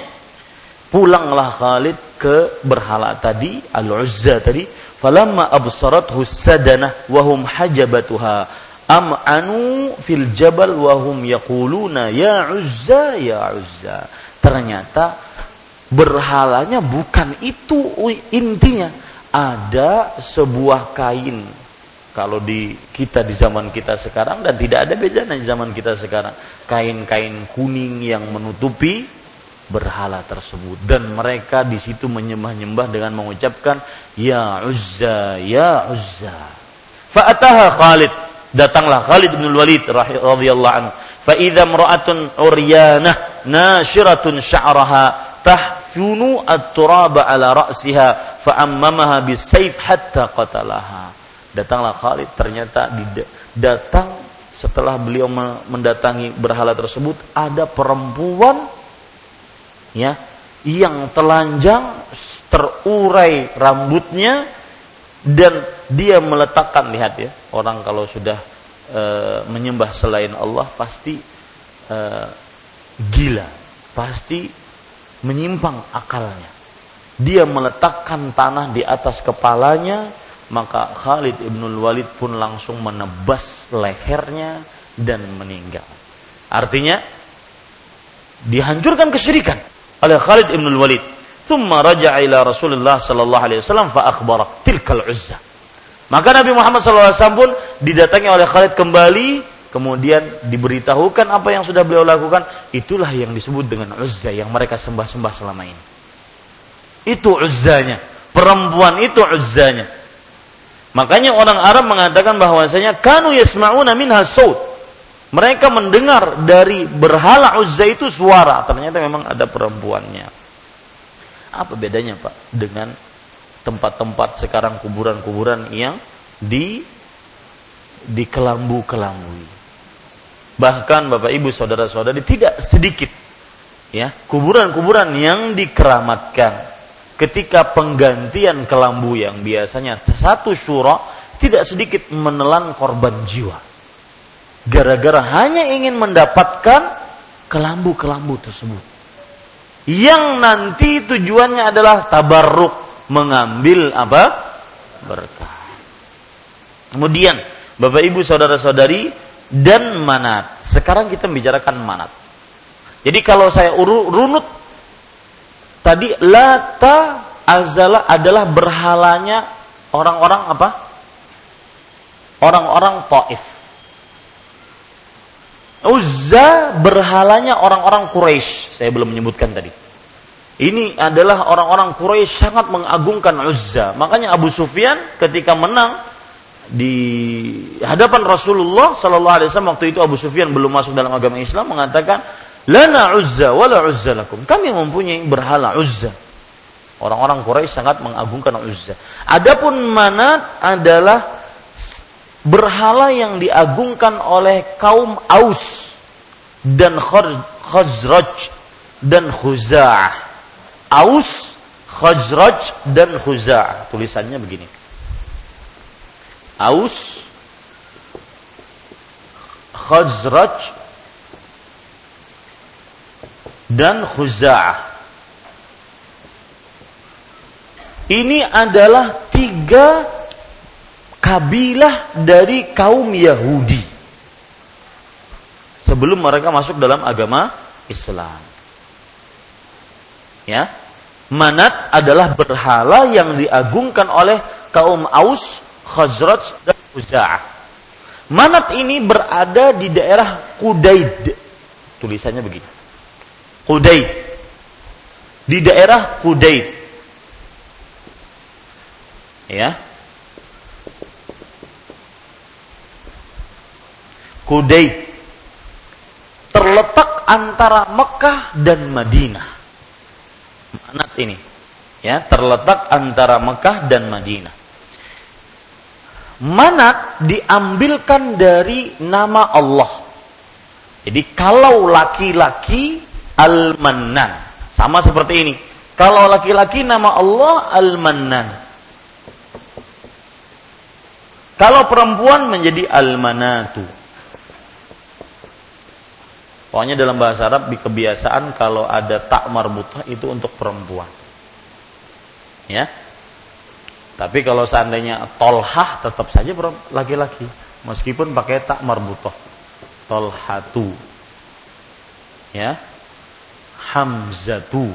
Pulanglah Khalid ke berhala tadi, Al-Uzza tadi, falamma absarathu sadanah wa hum hajabatuha am'anu fil jabal wa hum yaquluna ya Uzza ya Uzza. Ternyata berhalanya bukan itu intinya. Ada sebuah kain kalau di kita di zaman kita sekarang dan tidak ada bedanya di zaman kita sekarang. Kain-kain kuning yang menutupi berhala tersebut. Dan mereka di situ menyembah-nyembah dengan mengucapkan ya Uzza ya Uzza. Fa'ataha Khalid. Datanglah Khalid bin Walid radhiyallahu anhu. Fa idza imra'atun uryanah nashiratun sya'raha tahfunu at-turaba ala ra'siha fa ammamaha bisayf hatta qatalaha datanglah Khalid ternyata datang setelah beliau mendatangi berhala tersebut ada perempuan ya yang telanjang terurai rambutnya dan dia meletakkan lihat ya orang kalau sudah e, menyembah selain Allah pasti e, gila pasti menyimpang akalnya. Dia meletakkan tanah di atas kepalanya maka Khalid ibnul Walid pun langsung menebas lehernya dan meninggal. Artinya dihancurkan kesyirikan oleh Khalid ibn Walid. Thumma raja'a ila Rasulullah sallallahu alaihi wasallam fa akhbara tilkal uzza. Maka Nabi Muhammad sallallahu alaihi wasallam pun didatangi oleh Khalid kembali kemudian diberitahukan apa yang sudah beliau lakukan. Itulah yang disebut dengan uzza yang mereka sembah-sembah selama ini. Itu uzzanya. Perempuan itu uzzanya makanya orang Arab mengatakan bahwasanya kanu yasma'una minha saut mereka mendengar dari berhala Uzza itu suara. Ternyata memang ada perempuannya. Apa bedanya Pak dengan tempat-tempat sekarang kuburan-kuburan yang di di kelambu-kelambui. Bahkan Bapak Ibu saudara-saudari tidak sedikit ya kuburan-kuburan yang dikeramatkan ketika penggantian kelambu yang biasanya satu syura tidak sedikit menelan korban jiwa gara-gara hanya ingin mendapatkan kelambu-kelambu tersebut. Yang nanti tujuannya adalah tabarruk, mengambil apa? berkah. Kemudian Bapak Ibu saudara-saudari dan manat. Sekarang kita membicarakan manat. Jadi kalau saya uru, runut tadi lata azala adalah berhalanya orang-orang apa? Orang-orang Taif. Uzza berhalanya orang-orang Quraisy. Saya belum menyebutkan tadi. Ini adalah orang-orang Quraisy sangat mengagungkan Uzza. Makanya Abu Sufyan ketika menang di hadapan Rasulullah Sallallahu Alaihi Wasallam waktu itu Abu Sufyan belum masuk dalam agama Islam mengatakan, lana Uzza wala Uzza lakum. Kami mempunyai berhala Uzza. Orang-orang Quraisy sangat mengagungkan Uzza. Adapun Manat adalah berhala yang diagungkan oleh kaum Aus dan Khazraj dan Khuza'ah. Aus, Khazraj dan Khuza'ah. Tulisannya begini. Aus, Khazraj dan Khuza'ah. Ini adalah tiga kabilah dari kaum Yahudi. Sebelum mereka masuk dalam agama Islam. Ya, Manat adalah berhala yang diagungkan oleh kaum Aus, Khazraj, dan Khuza'ah. Manat ini berada di daerah Kudaid. Tulisannya begini. Kudaid. Di daerah Kudaid. Ya. Kudaid. Terletak antara Mekah dan Madinah. Manat ini ya terletak antara Mekah dan Madinah. Manat diambilkan dari nama Allah. Jadi kalau laki-laki Al-Mannan sama seperti ini. Kalau laki-laki nama Allah Al-Mannan. Kalau perempuan menjadi Al-Manatu. Pokoknya dalam bahasa Arab di kebiasaan kalau ada tak marbutah itu untuk perempuan. Ya. Tapi kalau seandainya tolhah tetap saja laki-laki meskipun pakai tak marbutah. Tolhatu. Ya. Hamzatu.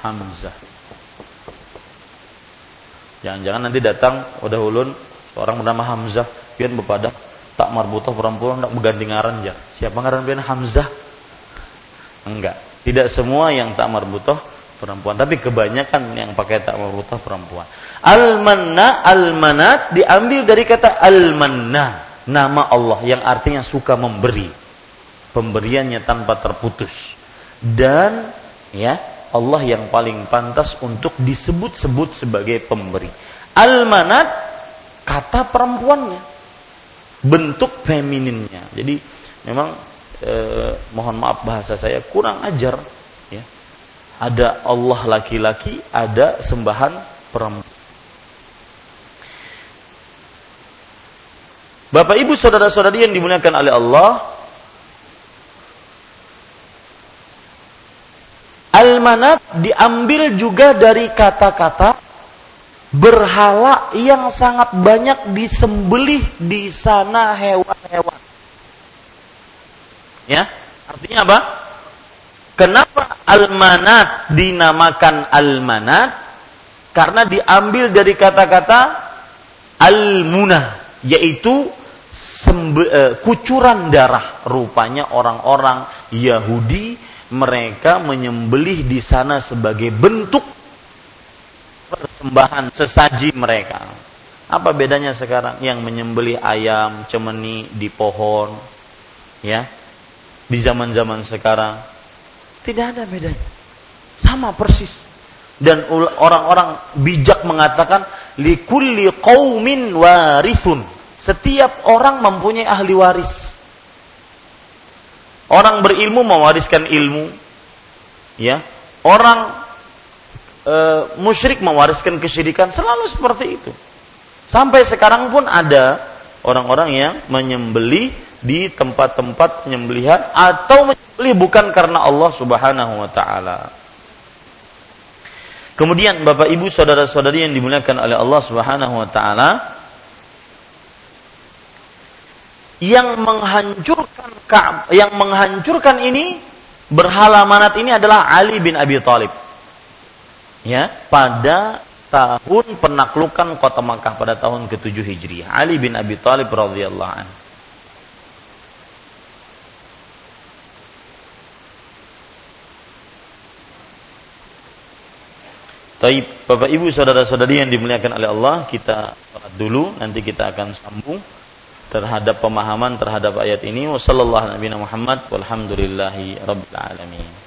Hamzah. Jangan-jangan nanti datang udah ulun seorang bernama Hamzah, pian bepada tak marbutah perempuan tak berganti ngaran ya. Siapa ngaran pian Hamzah? Enggak. Tidak semua yang tak marbutah perempuan, tapi kebanyakan yang pakai tak marbutah perempuan. Al-manna, al-manat diambil dari kata al-manna, nama Allah yang artinya suka memberi. Pemberiannya tanpa terputus. Dan ya, Allah yang paling pantas untuk disebut-sebut sebagai pemberi. Al-manat kata perempuannya bentuk femininnya. Jadi memang eh, mohon maaf bahasa saya kurang ajar ya. Ada Allah laki-laki, ada sembahan perempuan. Bapak Ibu saudara-saudari yang dimuliakan oleh Allah, Al-manat diambil juga dari kata-kata berhala yang sangat banyak disembelih di sana hewan-hewan. Ya, artinya apa? Kenapa almanat dinamakan almanat? Karena diambil dari kata-kata almunah, yaitu sembe, uh, kucuran darah. Rupanya orang-orang Yahudi mereka menyembelih di sana sebagai bentuk persembahan sesaji mereka. Apa bedanya sekarang yang menyembelih ayam cemeni di pohon ya? Di zaman-zaman sekarang tidak ada bedanya. Sama persis. Dan orang-orang bijak mengatakan likulli qaumin warithun. Setiap orang mempunyai ahli waris. Orang berilmu mewariskan ilmu. Ya. Orang e, musyrik mewariskan kesyirikan selalu seperti itu. Sampai sekarang pun ada orang-orang yang menyembeli di tempat-tempat penyembelihan atau menyembeli bukan karena Allah Subhanahu wa taala. Kemudian Bapak Ibu saudara-saudari yang dimuliakan oleh Allah Subhanahu wa taala yang menghancurkan yang menghancurkan ini berhala manat ini adalah Ali bin Abi Thalib ya pada tahun penaklukan kota Makkah pada tahun ke-7 Hijriah. Ali bin Abi Thalib radhiyallahu anhu. Taib, Bapak Ibu saudara-saudari yang dimuliakan oleh Allah, kita dulu, nanti kita akan sambung terhadap pemahaman terhadap ayat ini. Wassalamualaikum warahmatullahi wabarakatuh.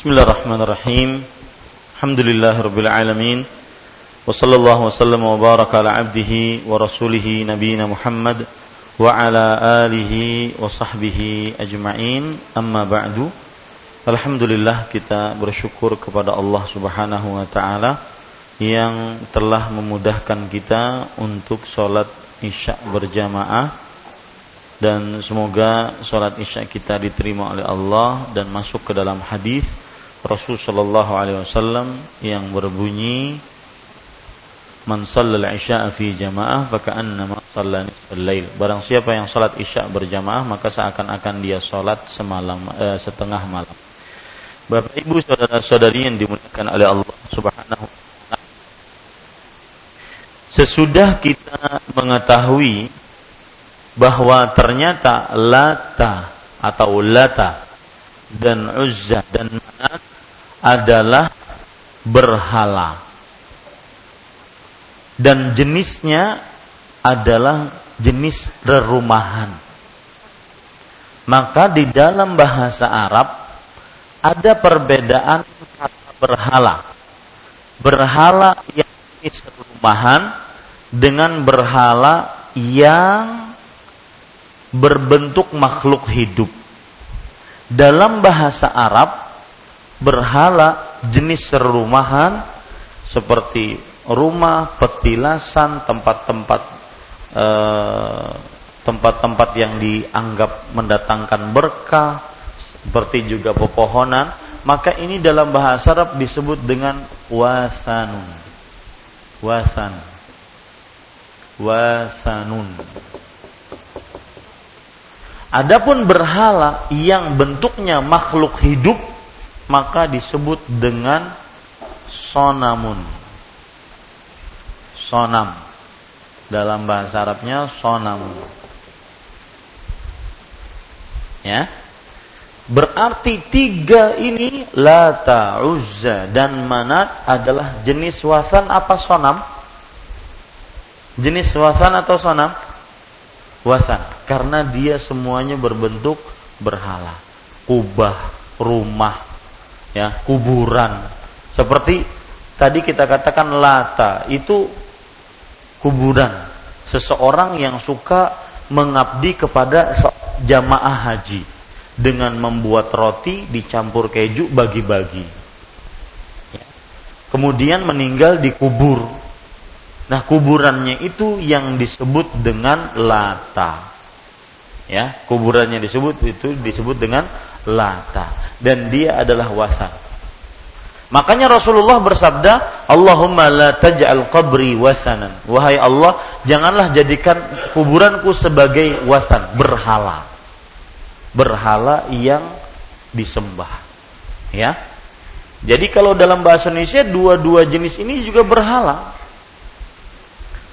Bismillahirrahmanirrahim. Alhamdulillahirabbil alamin. Wa wasallam wa baraka ala abdihi wa rasulih nabiyina Muhammad wa ala alihi wa sahbihi ajma'in. Amma ba'du. Alhamdulillah kita bersyukur kepada Allah Subhanahu wa taala yang telah memudahkan kita untuk sholat isya berjamaah dan semoga sholat isya kita diterima oleh Allah dan masuk ke dalam hadis Rasul sallallahu alaihi wasallam yang berbunyi Man shallal isya fi jamaah faka'annama shalla nisfal lail. Barang siapa yang salat isya berjamaah maka seakan-akan dia salat semalam eh, setengah malam. Bapak Ibu saudara-saudari yang dimuliakan oleh Allah Subhanahu wa. Sesudah kita mengetahui bahwa ternyata Lata atau Lata dan Uzza dan Manat adalah berhala dan jenisnya adalah jenis rerumahan. Maka di dalam bahasa Arab ada perbedaan kata berhala. Berhala yang jenis rerumahan dengan berhala yang berbentuk makhluk hidup. Dalam bahasa Arab berhala jenis serumahan seperti rumah, petilasan, tempat-tempat eh, tempat-tempat yang dianggap mendatangkan berkah seperti juga pepohonan, maka ini dalam bahasa Arab disebut dengan wasanun. Wasan. Wasanun. Adapun berhala yang bentuknya makhluk hidup maka disebut dengan sonamun. Sonam. Dalam bahasa Arabnya sonamun. Ya. Berarti tiga ini Lata, Uzza dan Manat adalah jenis wasan apa sonam? Jenis wasan atau sonam? Wasan. Karena dia semuanya berbentuk berhala. Kubah, rumah, ya kuburan. Seperti tadi kita katakan lata itu kuburan. Seseorang yang suka mengabdi kepada jamaah haji dengan membuat roti dicampur keju bagi-bagi. Ya. kemudian meninggal di kubur. Nah kuburannya itu yang disebut dengan lata. Ya kuburannya disebut itu disebut dengan lata dan dia adalah wasan. Makanya Rasulullah bersabda, Allahumma la taj'al qabri wasanan. Wahai Allah, janganlah jadikan kuburanku sebagai wasan, berhala. Berhala yang disembah. Ya. Jadi kalau dalam bahasa Indonesia dua-dua jenis ini juga berhala.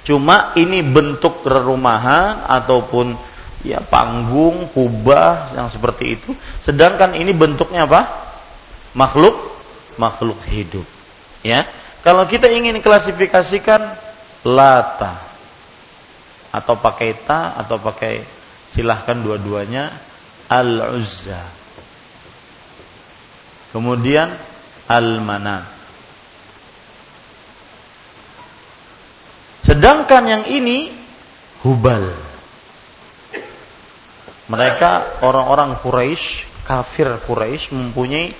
Cuma ini bentuk rerumahan ataupun ya panggung, kubah yang seperti itu. Sedangkan ini bentuknya apa? Makhluk makhluk hidup. Ya. Kalau kita ingin klasifikasikan lata atau pakai ta atau pakai silahkan dua-duanya al-uzza. Kemudian al-manat. Sedangkan yang ini hubal mereka orang-orang Quraisy, kafir Quraisy mempunyai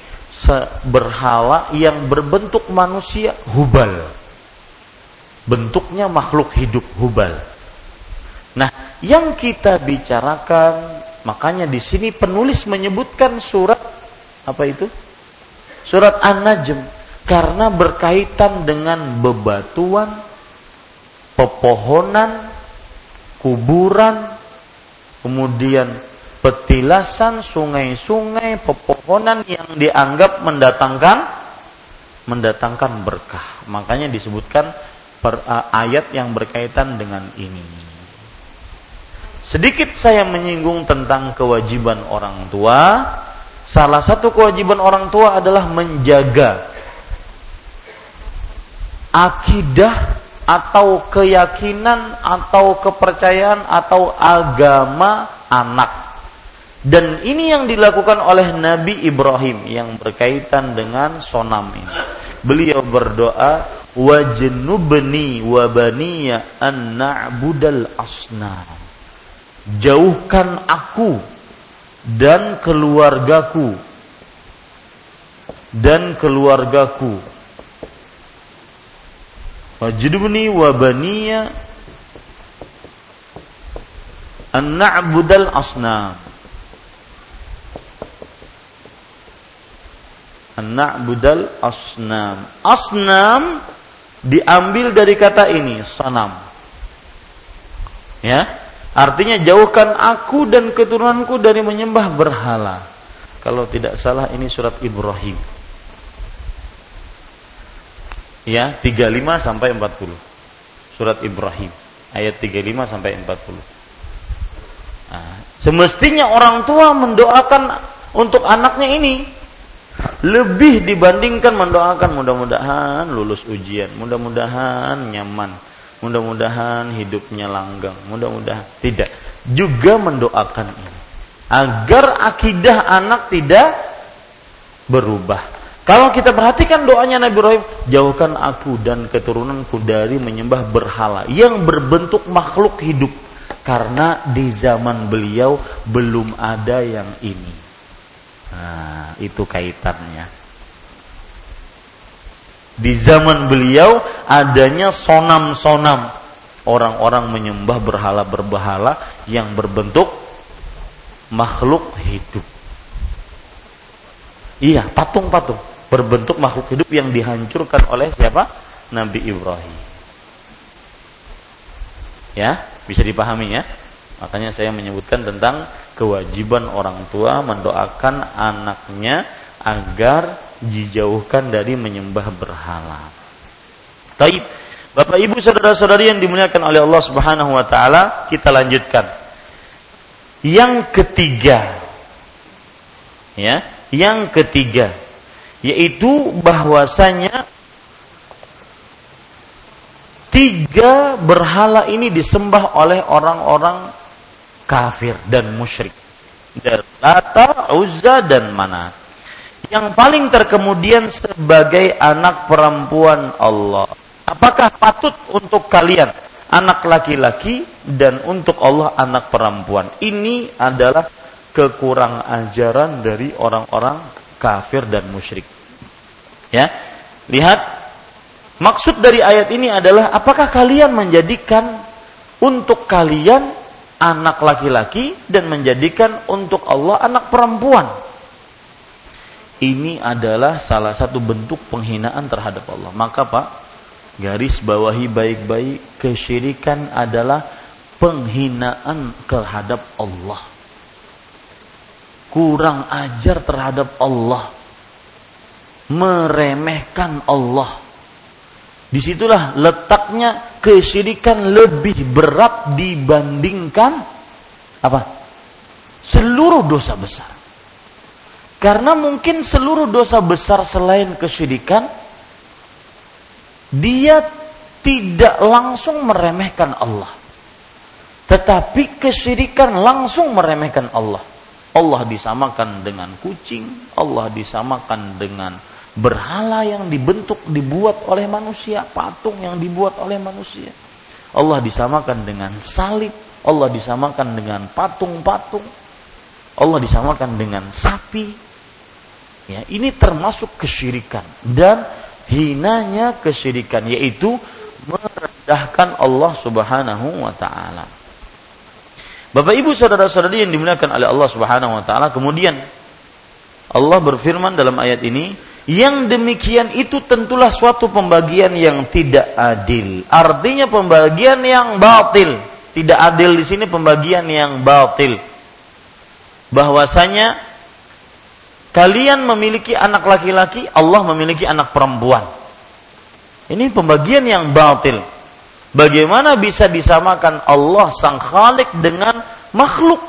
berhala yang berbentuk manusia hubal. Bentuknya makhluk hidup hubal. Nah, yang kita bicarakan makanya di sini penulis menyebutkan surat apa itu? Surat An-Najm. karena berkaitan dengan bebatuan, pepohonan, kuburan, kemudian petilasan, sungai-sungai, pepohonan yang dianggap mendatangkan mendatangkan berkah. Makanya disebutkan per, uh, ayat yang berkaitan dengan ini. Sedikit saya menyinggung tentang kewajiban orang tua. Salah satu kewajiban orang tua adalah menjaga akidah atau keyakinan atau kepercayaan atau agama anak. Dan ini yang dilakukan oleh Nabi Ibrahim yang berkaitan dengan sonam ini. Beliau berdoa, wajnubni wa baniya an na'budal asnam. Jauhkan aku dan keluargaku dan keluargaku wajnubni wa baniya an na'budal asnam. An na'budal asnam. Asnam diambil dari kata ini sanam. Ya? Artinya jauhkan aku dan keturunanku dari menyembah berhala. Kalau tidak salah ini surat Ibrahim ya 35 sampai 40 surat Ibrahim ayat 35 sampai 40 nah, semestinya orang tua mendoakan untuk anaknya ini. Lebih dibandingkan mendoakan mudah-mudahan lulus ujian mudah-mudahan nyaman mudah-mudahan hidupnya langgang mudah-mudahan tidak. Juga mendoakan ini agar akidah anak tidak berubah kalau kita perhatikan doanya Nabi Ibrahim, jauhkan aku dan keturunanku dari menyembah berhala yang berbentuk makhluk hidup. Karena di zaman beliau belum ada yang ini. Nah, itu kaitannya. Di zaman beliau adanya sonam-sonam. Orang-orang menyembah berhala-berbahala yang berbentuk makhluk hidup. Iya, patung-patung berbentuk makhluk hidup yang dihancurkan oleh siapa? Nabi Ibrahim. Ya, bisa dipahami ya. Makanya saya menyebutkan tentang kewajiban orang tua mendoakan anaknya agar dijauhkan dari menyembah berhala. Taib. Bapak Ibu saudara-saudari yang dimuliakan oleh Allah Subhanahu wa taala, kita lanjutkan. Yang ketiga. Ya, yang ketiga yaitu bahwasanya tiga berhala ini disembah oleh orang-orang kafir dan musyrik. Lata, Uzza dan Mana. Yang paling terkemudian sebagai anak perempuan Allah. Apakah patut untuk kalian anak laki-laki dan untuk Allah anak perempuan? Ini adalah kekurang ajaran dari orang-orang kafir dan musyrik. Ya. Lihat maksud dari ayat ini adalah apakah kalian menjadikan untuk kalian anak laki-laki dan menjadikan untuk Allah anak perempuan? Ini adalah salah satu bentuk penghinaan terhadap Allah. Maka Pak, garis bawahi baik-baik kesyirikan adalah penghinaan terhadap Allah kurang ajar terhadap Allah, meremehkan Allah. Di situlah letaknya kesyirikan lebih berat dibandingkan apa? Seluruh dosa besar. Karena mungkin seluruh dosa besar selain kesyirikan dia tidak langsung meremehkan Allah. Tetapi kesyirikan langsung meremehkan Allah. Allah disamakan dengan kucing, Allah disamakan dengan berhala yang dibentuk dibuat oleh manusia, patung yang dibuat oleh manusia. Allah disamakan dengan salib, Allah disamakan dengan patung-patung. Allah disamakan dengan sapi. Ya, ini termasuk kesyirikan dan hinanya kesyirikan yaitu merendahkan Allah Subhanahu wa taala. Bapak Ibu saudara-saudari yang dimuliakan oleh Allah Subhanahu wa taala, kemudian Allah berfirman dalam ayat ini, Yang demikian itu tentulah suatu pembagian yang tidak adil. Artinya pembagian yang batil. Tidak adil di sini pembagian yang batil. Bahwasanya kalian memiliki anak laki-laki, Allah memiliki anak perempuan. Ini pembagian yang batil. Bagaimana bisa disamakan Allah sang Khalik dengan makhluk?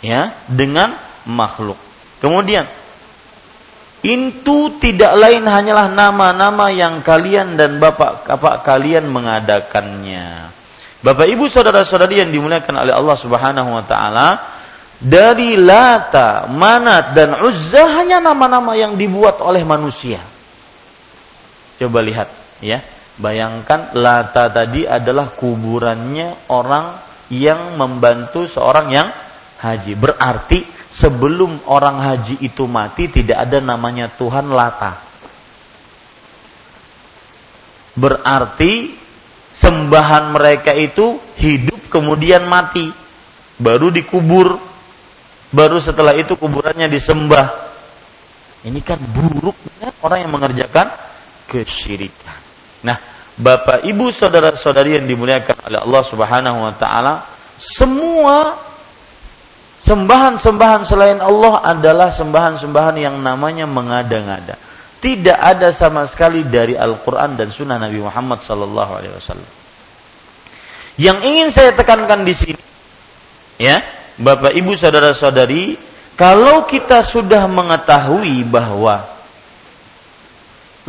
Ya, dengan makhluk. Kemudian itu tidak lain hanyalah nama-nama yang kalian dan bapak-bapak kalian mengadakannya. Bapak Ibu saudara-saudari yang dimuliakan oleh Allah Subhanahu wa taala, dari Lata, Manat dan Uzza hanya nama-nama yang dibuat oleh manusia. Coba lihat ya. Bayangkan Lata tadi adalah kuburannya orang yang membantu seorang yang haji. Berarti sebelum orang haji itu mati tidak ada namanya Tuhan Lata. Berarti sembahan mereka itu hidup kemudian mati, baru dikubur, baru setelah itu kuburannya disembah. Ini kan buruknya orang yang mengerjakan kesyirikan. Nah, Bapak, Ibu, saudara-saudari yang dimuliakan oleh Allah Subhanahu wa taala, semua Sembahan-sembahan selain Allah adalah sembahan-sembahan yang namanya mengada-ngada. Tidak ada sama sekali dari Al-Quran dan Sunnah Nabi Muhammad Sallallahu Alaihi Wasallam. Yang ingin saya tekankan di sini, ya, Bapak, Ibu, saudara-saudari, kalau kita sudah mengetahui bahwa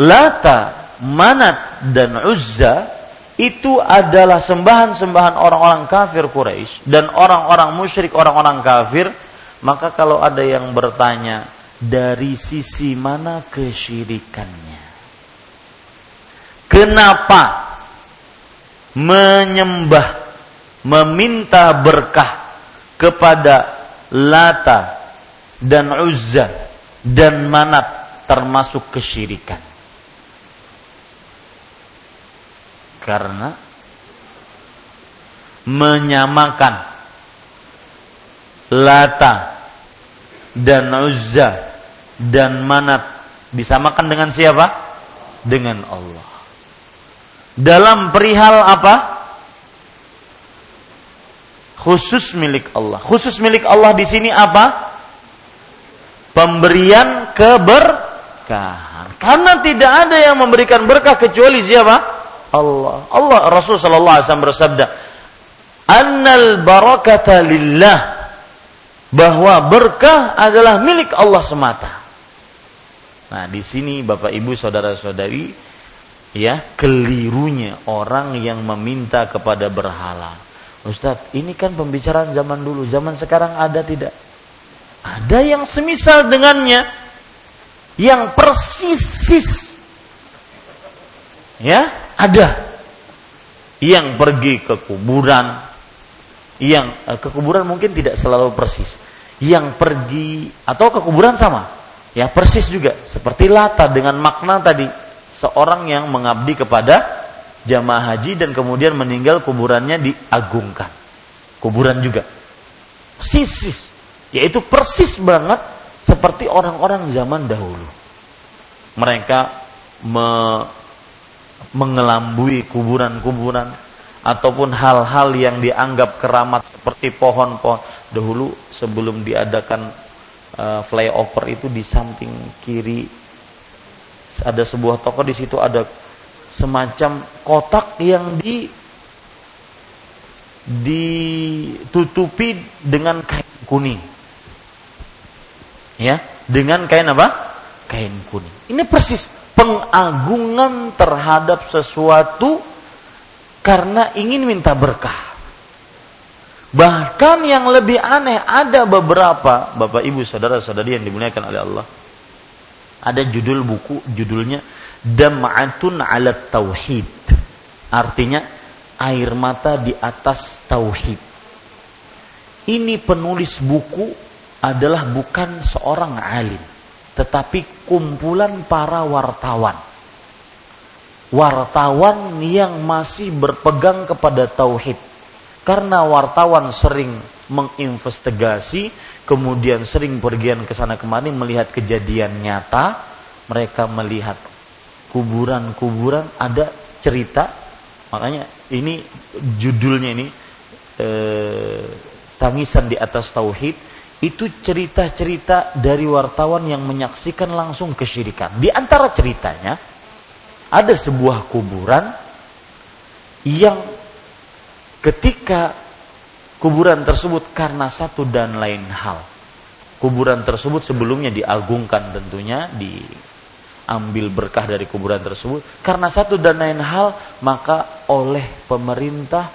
Lata, Manat, dan Uzza itu adalah sembahan-sembahan orang-orang kafir Quraisy dan orang-orang musyrik orang-orang kafir. Maka kalau ada yang bertanya dari sisi mana kesyirikannya? Kenapa menyembah meminta berkah kepada Lata dan Uzza dan Manat termasuk kesyirikan karena menyamakan Lata dan Uzza dan Manat disamakan dengan siapa? Dengan Allah. Dalam perihal apa? Khusus milik Allah. Khusus milik Allah di sini apa? Pemberian keberkahan. Karena tidak ada yang memberikan berkah kecuali siapa? Allah. Allah Rasul sallallahu alaihi wasallam bersabda, "Annal barakata lillah." Bahwa berkah adalah milik Allah semata. Nah, di sini Bapak Ibu saudara-saudari ya, kelirunya orang yang meminta kepada berhala. Ustadz, ini kan pembicaraan zaman dulu, zaman sekarang ada tidak? Ada yang semisal dengannya yang persis ya ada yang pergi ke kuburan, yang eh, ke kuburan mungkin tidak selalu persis. Yang pergi atau ke kuburan sama, ya persis juga seperti Lata dengan makna tadi seorang yang mengabdi kepada jamaah haji dan kemudian meninggal kuburannya diagungkan. Kuburan juga. Persis, yaitu persis banget seperti orang-orang zaman dahulu. Mereka me mengelambui kuburan-kuburan ataupun hal-hal yang dianggap keramat seperti pohon-pohon. Dahulu sebelum diadakan uh, flyover itu di samping kiri ada sebuah toko di situ ada semacam kotak yang di ditutupi dengan kain kuning. Ya dengan kain apa? Kain kuning. Ini persis pengagungan terhadap sesuatu karena ingin minta berkah. Bahkan yang lebih aneh ada beberapa Bapak Ibu saudara-saudari yang dimuliakan oleh Allah. Ada judul buku judulnya Dam'atun 'ala Tauhid. Artinya air mata di atas tauhid. Ini penulis buku adalah bukan seorang alim tetapi kumpulan para wartawan. Wartawan yang masih berpegang kepada tauhid. Karena wartawan sering menginvestigasi, kemudian sering pergian ke sana kemari melihat kejadian nyata, mereka melihat kuburan-kuburan ada cerita makanya ini judulnya ini eh, tangisan di atas tauhid itu cerita-cerita dari wartawan yang menyaksikan langsung kesyirikan. Di antara ceritanya ada sebuah kuburan yang ketika kuburan tersebut karena satu dan lain hal. Kuburan tersebut sebelumnya diagungkan tentunya diambil berkah dari kuburan tersebut karena satu dan lain hal maka oleh pemerintah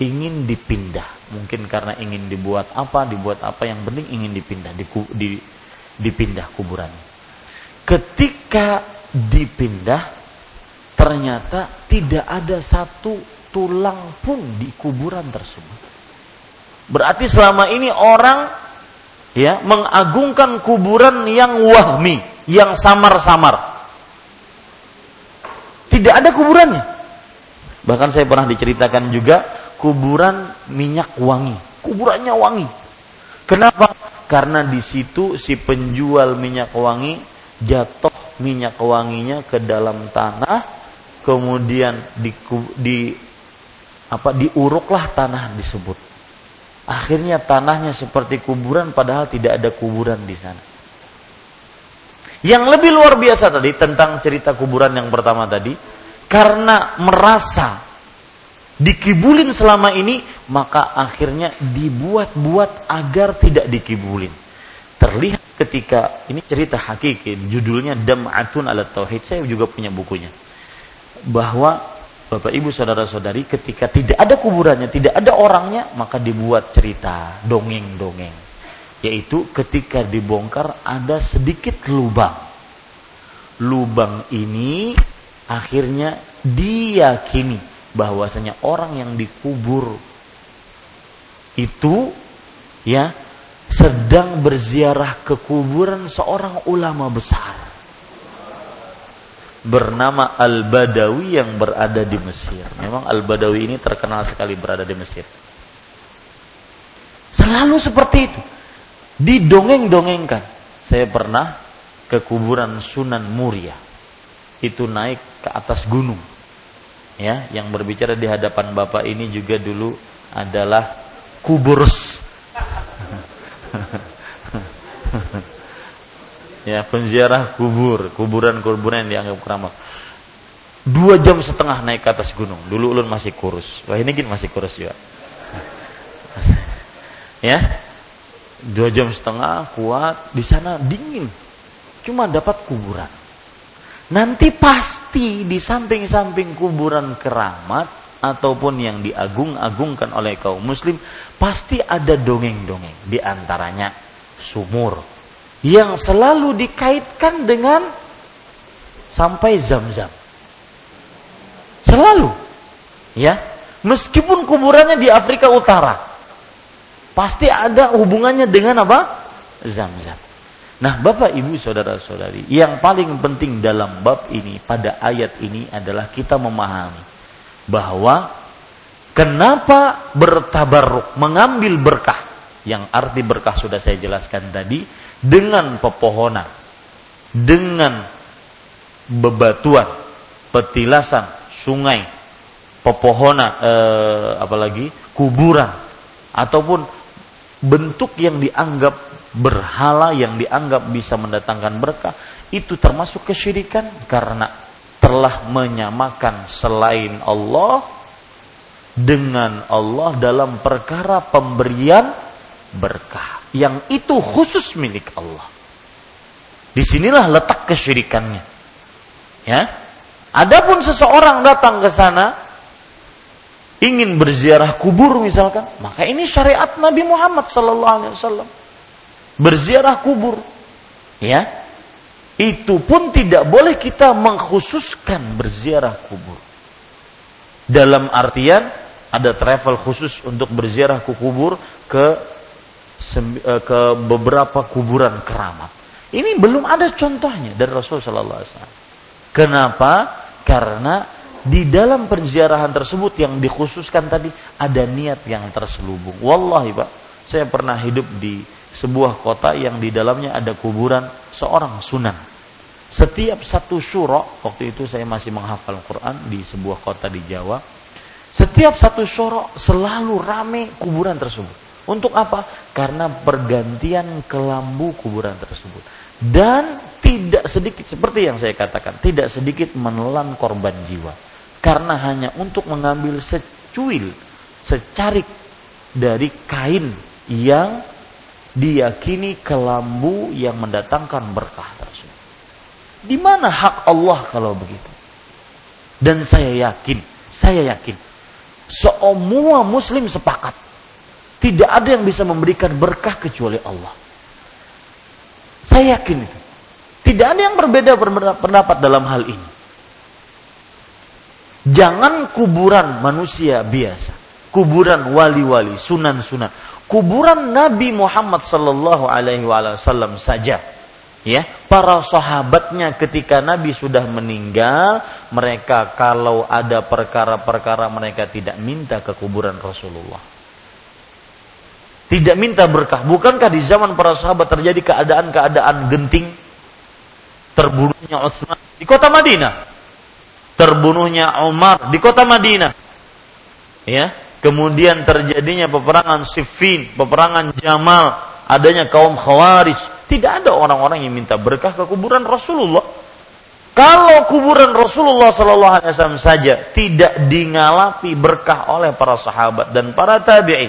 ingin dipindah. Mungkin karena ingin dibuat apa, dibuat apa yang penting ingin dipindah, di, di, dipindah kuburannya. Ketika dipindah, ternyata tidak ada satu tulang pun di kuburan tersebut. Berarti selama ini orang ya mengagungkan kuburan yang wahmi, yang samar-samar. Tidak ada kuburannya. Bahkan saya pernah diceritakan juga kuburan minyak wangi. Kuburannya wangi. Kenapa? Karena di situ si penjual minyak wangi jatuh minyak wanginya ke dalam tanah, kemudian di, di apa diuruklah tanah disebut. Akhirnya tanahnya seperti kuburan padahal tidak ada kuburan di sana. Yang lebih luar biasa tadi tentang cerita kuburan yang pertama tadi, karena merasa dikibulin selama ini maka akhirnya dibuat-buat agar tidak dikibulin. Terlihat ketika ini cerita hakiki judulnya Dam'atun ala Tauhid. Saya juga punya bukunya. Bahwa Bapak Ibu saudara-saudari ketika tidak ada kuburannya tidak ada orangnya maka dibuat cerita dongeng-dongeng. Yaitu ketika dibongkar ada sedikit lubang. Lubang ini akhirnya diyakini bahwasanya orang yang dikubur itu ya sedang berziarah ke kuburan seorang ulama besar bernama Al-Badawi yang berada di Mesir. Memang Al-Badawi ini terkenal sekali berada di Mesir. Selalu seperti itu. Didongeng-dongengkan. Saya pernah ke kuburan Sunan Muria. Itu naik ke atas gunung ya yang berbicara di hadapan Bapak ini juga dulu adalah kuburs. Ya penziarah kubur kuburan-kuburan yang dianggap keramat. Dua jam setengah naik ke atas gunung. Dulu ulun masih kurus. Wah ini gini masih kurus juga. Ya dua jam setengah kuat di sana dingin. Cuma dapat kuburan Nanti pasti di samping-samping kuburan keramat ataupun yang diagung-agungkan oleh kaum muslim pasti ada dongeng-dongeng di antaranya sumur yang selalu dikaitkan dengan sampai zam-zam. Selalu. Ya. Meskipun kuburannya di Afrika Utara, pasti ada hubungannya dengan apa? Zam-zam. Nah, Bapak Ibu Saudara-saudari, yang paling penting dalam bab ini pada ayat ini adalah kita memahami bahwa kenapa bertabarruk, mengambil berkah yang arti berkah sudah saya jelaskan tadi dengan pepohonan, dengan bebatuan, petilasan, sungai, pepohonan, eh, apalagi kuburan ataupun bentuk yang dianggap berhala yang dianggap bisa mendatangkan berkah itu termasuk kesyirikan karena telah menyamakan selain Allah dengan Allah dalam perkara pemberian berkah yang itu khusus milik Allah. Di sinilah letak kesyirikannya. Ya. Adapun seseorang datang ke sana ingin berziarah kubur misalkan, maka ini syariat Nabi Muhammad sallallahu alaihi wasallam berziarah kubur. Ya. Itu pun tidak boleh kita mengkhususkan berziarah kubur. Dalam artian ada travel khusus untuk berziarah ke kubur ke eh, ke beberapa kuburan keramat. Ini belum ada contohnya dari Rasulullah sallallahu alaihi wasallam. Kenapa? Karena di dalam perziarahan tersebut yang dikhususkan tadi ada niat yang terselubung. Wallahi, Pak, saya pernah hidup di sebuah kota yang di dalamnya ada kuburan seorang sunan. Setiap satu syurok, waktu itu saya masih menghafal Quran di sebuah kota di Jawa. Setiap satu syurok selalu rame kuburan tersebut. Untuk apa? Karena pergantian kelambu kuburan tersebut. Dan tidak sedikit seperti yang saya katakan, tidak sedikit menelan korban jiwa. Karena hanya untuk mengambil secuil, secarik dari kain yang diyakini kelambu yang mendatangkan berkah tersebut. Di mana hak Allah kalau begitu? Dan saya yakin, saya yakin, semua muslim sepakat. Tidak ada yang bisa memberikan berkah kecuali Allah. Saya yakin itu. Tidak ada yang berbeda pendapat dalam hal ini. Jangan kuburan manusia biasa. Kuburan wali-wali, sunan-sunan. Kuburan Nabi Muhammad sallallahu alaihi wasallam saja. Ya para sahabatnya ketika Nabi sudah meninggal mereka kalau ada perkara-perkara mereka tidak minta ke kuburan Rasulullah. Tidak minta berkah. Bukankah di zaman para sahabat terjadi keadaan-keadaan genting? Terbunuhnya Utsman di kota Madinah. Terbunuhnya Umar di kota Madinah. Ya kemudian terjadinya peperangan Siffin peperangan Jamal adanya kaum Khawarij tidak ada orang-orang yang minta berkah ke kuburan Rasulullah. Kalau kuburan Rasulullah Sallallahu Alaihi Wasallam saja tidak dingalapi berkah oleh para sahabat dan para tabi'in,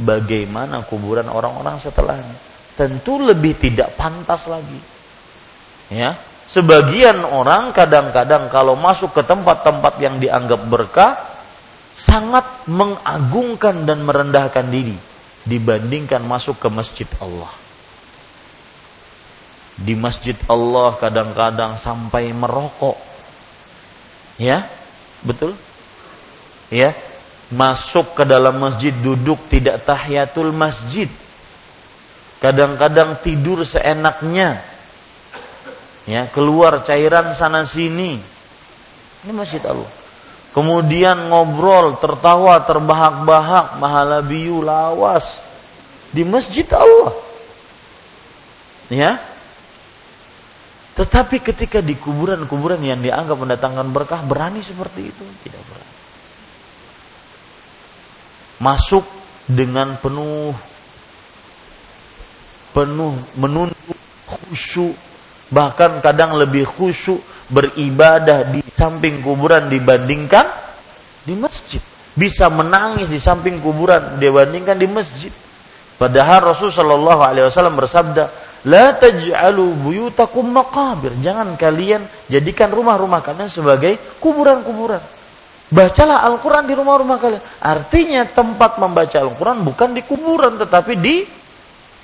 bagaimana kuburan orang-orang setelahnya? Tentu lebih tidak pantas lagi. Ya, sebagian orang kadang-kadang kalau masuk ke tempat-tempat yang dianggap berkah sangat mengagungkan dan merendahkan diri dibandingkan masuk ke masjid Allah di masjid Allah kadang-kadang sampai merokok. Ya, betul? Ya, masuk ke dalam masjid duduk tidak tahiyatul masjid. Kadang-kadang tidur seenaknya. Ya, keluar cairan sana sini. Ini masjid Allah. Kemudian ngobrol, tertawa, terbahak-bahak, mahala biu, lawas di masjid Allah. Ya, tetapi ketika di kuburan-kuburan yang dianggap mendatangkan berkah berani seperti itu tidak berani. Masuk dengan penuh penuh menunduk khusyuk bahkan kadang lebih khusyuk beribadah di samping kuburan dibandingkan di masjid. Bisa menangis di samping kuburan dibandingkan di masjid. Padahal Rasulullah Shallallahu Alaihi Wasallam bersabda, La taj'alu buyutakum maqabir. Jangan kalian jadikan rumah-rumah kalian sebagai kuburan-kuburan. Bacalah Al-Quran di rumah-rumah kalian. Artinya tempat membaca Al-Quran bukan di kuburan tetapi di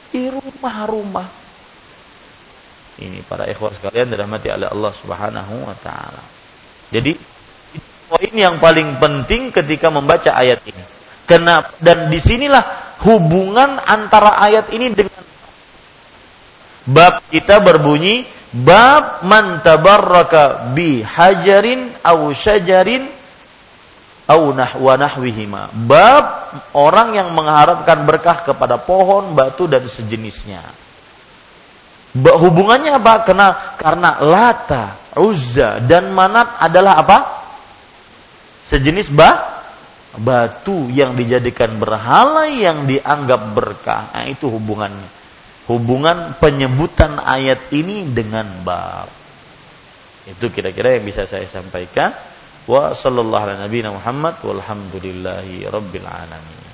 di rumah-rumah. Ini para ikhwah sekalian dirahmati oleh Allah Subhanahu wa taala. Jadi poin yang paling penting ketika membaca ayat ini. Kenapa? Dan di sinilah hubungan antara ayat ini dengan Bab kita berbunyi bab man tabarraka bi hajarin aw syajarin aw nahwa nahwihima. Bab orang yang mengharapkan berkah kepada pohon, batu dan sejenisnya. Hubungannya apa? Karena karena Lata, Uzza dan Manat adalah apa? Sejenis bah batu yang dijadikan berhala yang dianggap berkah. Nah, itu hubungannya hubungan penyebutan ayat ini dengan bab. Itu kira-kira yang bisa saya sampaikan. Wa sallallahu ala nabiyina Muhammad walhamdulillahi rabbil alamin.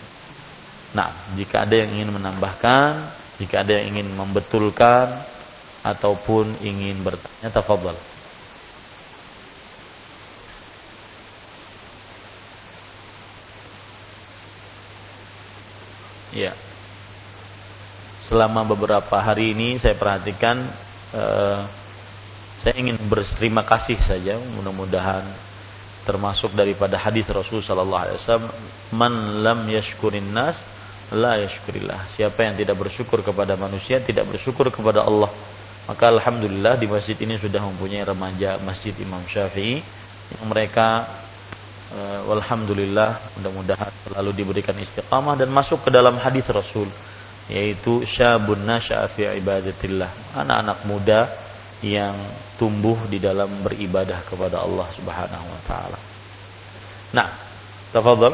Nah, jika ada yang ingin menambahkan, jika ada yang ingin membetulkan ataupun ingin bertanya, tafadhal. Ya. Selama beberapa hari ini saya perhatikan uh, saya ingin berterima kasih saja mudah-mudahan termasuk daripada hadis Rasul sallallahu alaihi wasallam man lam yashkurin nas la yashkurillah siapa yang tidak bersyukur kepada manusia tidak bersyukur kepada Allah maka alhamdulillah di masjid ini sudah mempunyai remaja Masjid Imam Syafi'i yang mereka uh, alhamdulillah mudah-mudahan selalu diberikan istiqamah dan masuk ke dalam hadis Rasul yaitu syabun nasya'a fi ibadatillah anak-anak muda yang tumbuh di dalam beribadah kepada Allah Subhanahu wa taala. Nah, tafadhol.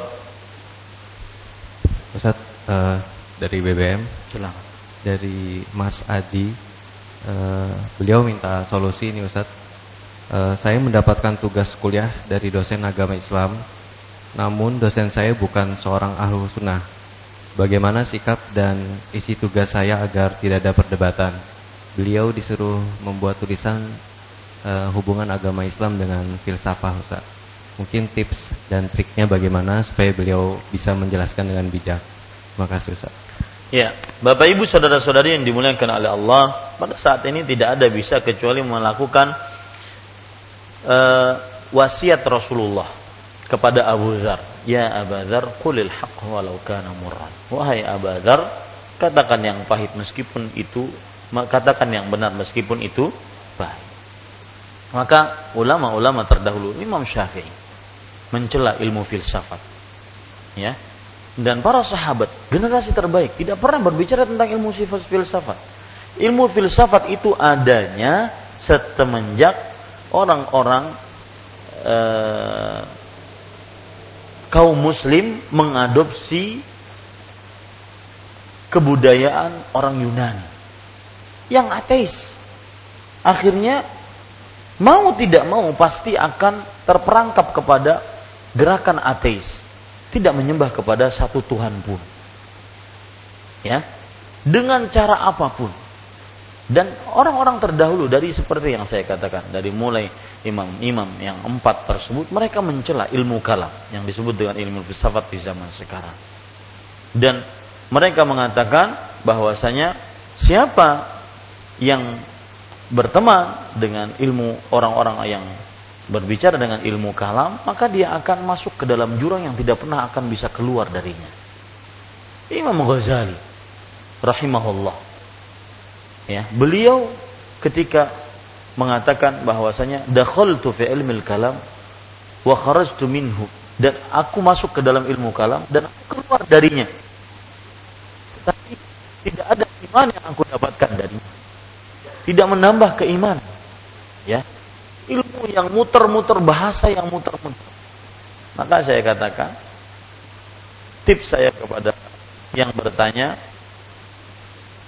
Ustaz uh, dari BBM. Silakan. Dari Mas Adi uh, beliau minta solusi ini Ustaz. Uh, saya mendapatkan tugas kuliah dari dosen agama Islam. Namun dosen saya bukan seorang ahlu sunnah. Bagaimana sikap dan isi tugas saya agar tidak ada perdebatan? beliau disuruh membuat tulisan uh, hubungan agama Islam dengan filsafah Ustaz. Mungkin tips dan triknya bagaimana supaya beliau bisa menjelaskan dengan bijak. Terima kasih Ustaz. Ya, Bapak Ibu saudara-saudari yang dimuliakan oleh Allah, pada saat ini tidak ada bisa kecuali melakukan uh, wasiat Rasulullah kepada Abu Dhar. Ya Abu Dhar, qulil haqq walau kana murran. Wahai Abu Dhar, katakan yang pahit meskipun itu katakan yang benar meskipun itu baik. Maka ulama-ulama terdahulu Imam Syafi'i mencela ilmu filsafat. Ya. Dan para sahabat, generasi terbaik tidak pernah berbicara tentang ilmu sifat filsafat. Ilmu filsafat itu adanya setemenjak orang-orang eh, kaum muslim mengadopsi kebudayaan orang Yunani yang ateis. Akhirnya mau tidak mau pasti akan terperangkap kepada gerakan ateis. Tidak menyembah kepada satu Tuhan pun. Ya. Dengan cara apa pun. Dan orang-orang terdahulu dari seperti yang saya katakan, dari mulai imam-imam yang empat tersebut, mereka mencela ilmu kalam yang disebut dengan ilmu filsafat di zaman sekarang. Dan mereka mengatakan bahwasanya siapa yang berteman dengan ilmu orang-orang yang berbicara dengan ilmu kalam, maka dia akan masuk ke dalam jurang yang tidak pernah akan bisa keluar darinya. Imam Ghazali rahimahullah. Ya, beliau ketika mengatakan bahwasanya dakhaltu fi ilmil kalam wa kharajtu minhu dan aku masuk ke dalam ilmu kalam dan aku keluar darinya. Tapi tidak ada iman yang aku dapatkan darinya tidak menambah keimanan. Ya. Ilmu yang muter-muter, bahasa yang muter-muter. Maka saya katakan, tips saya kepada yang bertanya,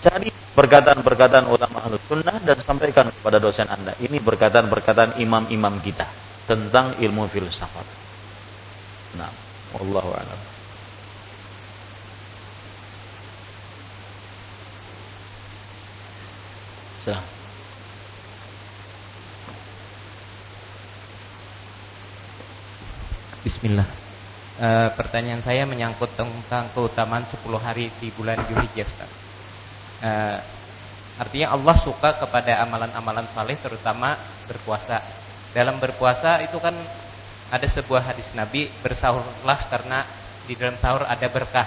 cari perkataan-perkataan ulama ahlu sunnah dan sampaikan kepada dosen anda. Ini perkataan-perkataan imam-imam kita tentang ilmu filsafat. Nah, Allah a'lam. Silahkan. Bismillah. E, pertanyaan saya menyangkut tentang keutamaan 10 hari di bulan Zulhijjah. E, artinya Allah suka kepada amalan-amalan saleh terutama berpuasa. Dalam berpuasa itu kan ada sebuah hadis Nabi bersahurlah karena di dalam sahur ada berkah.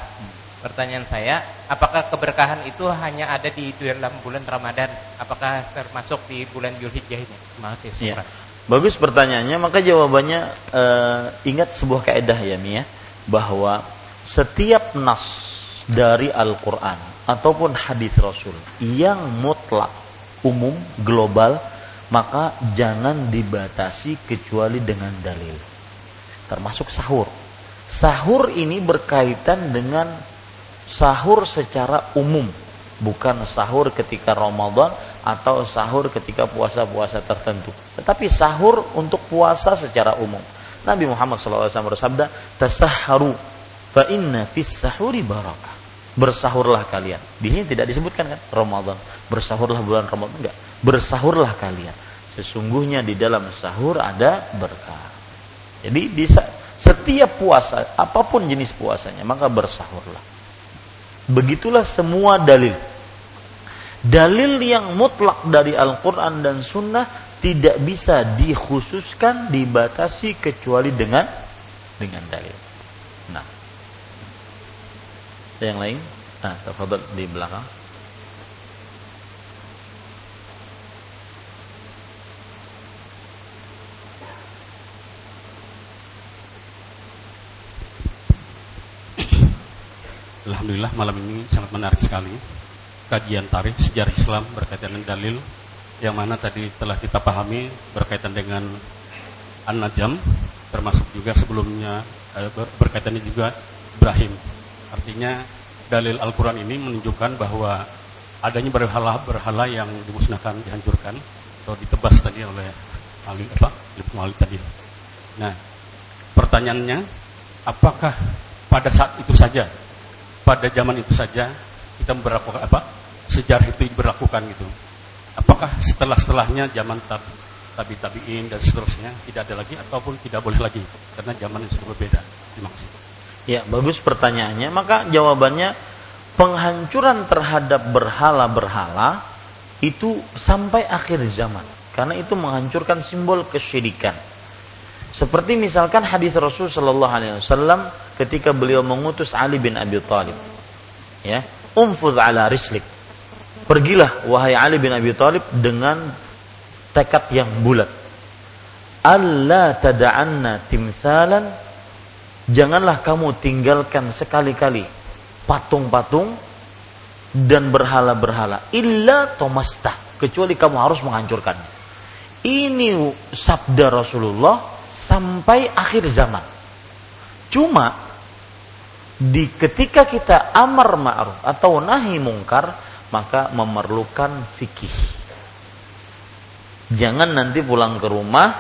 Pertanyaan saya, apakah keberkahan itu hanya ada di dalam bulan Ramadan? Apakah termasuk di bulan Zulhijjah ini? Terima kasih. Ya. Bagus pertanyaannya, maka jawabannya uh, ingat sebuah kaidah ya Mia bahwa setiap nas dari Al-Qur'an ataupun hadis Rasul yang mutlak, umum, global, maka jangan dibatasi kecuali dengan dalil. Termasuk sahur. Sahur ini berkaitan dengan sahur secara umum, bukan sahur ketika Ramadan atau sahur ketika puasa-puasa tertentu. Tetapi sahur untuk puasa secara umum. Nabi Muhammad SAW bersabda, "Tasahharu fa inna fis sahuri barakah." Bersahurlah kalian. Di sini tidak disebutkan kan Ramadan. Bersahurlah bulan Ramadan enggak. Bersahurlah kalian. Sesungguhnya di dalam sahur ada berkah. Jadi di setiap puasa, apa pun jenis puasanya, maka bersahurlah. Begitulah semua dalil dalil yang mutlak dari Al-Quran dan Sunnah tidak bisa dikhususkan, dibatasi kecuali dengan dengan dalil. Nah, yang lain, nah, tafadhol di belakang. Alhamdulillah malam ini sangat menarik sekali kajian tarikh sejarah Islam berkaitan dengan dalil yang mana tadi telah kita pahami berkaitan dengan An-Najm termasuk juga sebelumnya eh, berkaitannya juga Ibrahim. Artinya dalil Al-Qur'an ini menunjukkan bahwa adanya berhala-berhala yang dimusnahkan, dihancurkan atau ditebas tadi oleh Ali apa? Ali tadi. Nah, pertanyaannya apakah pada saat itu saja pada zaman itu saja kita berlakukan apa sejarah itu berlakukan gitu. Apakah setelah setelahnya zaman tabi tabi tabiin dan seterusnya tidak ada lagi ataupun tidak boleh lagi? Karena zaman yang sudah berbeda kasih. Ya bagus pertanyaannya. Maka jawabannya penghancuran terhadap berhala-berhala itu sampai akhir zaman. Karena itu menghancurkan simbol kesyirikan. Seperti misalkan hadis Rasul Shallallahu Alaihi Wasallam ketika beliau mengutus Ali bin Abi Thalib, ya, umfud ala rislik. Pergilah wahai Ali bin Abi Thalib dengan tekad yang bulat. Allah tada'anna timthalan janganlah kamu tinggalkan sekali-kali patung-patung dan berhala-berhala illa tomasta kecuali kamu harus menghancurkannya. Ini sabda Rasulullah sampai akhir zaman. Cuma di ketika kita amar ma'ruf atau nahi mungkar maka memerlukan fikih. Jangan nanti pulang ke rumah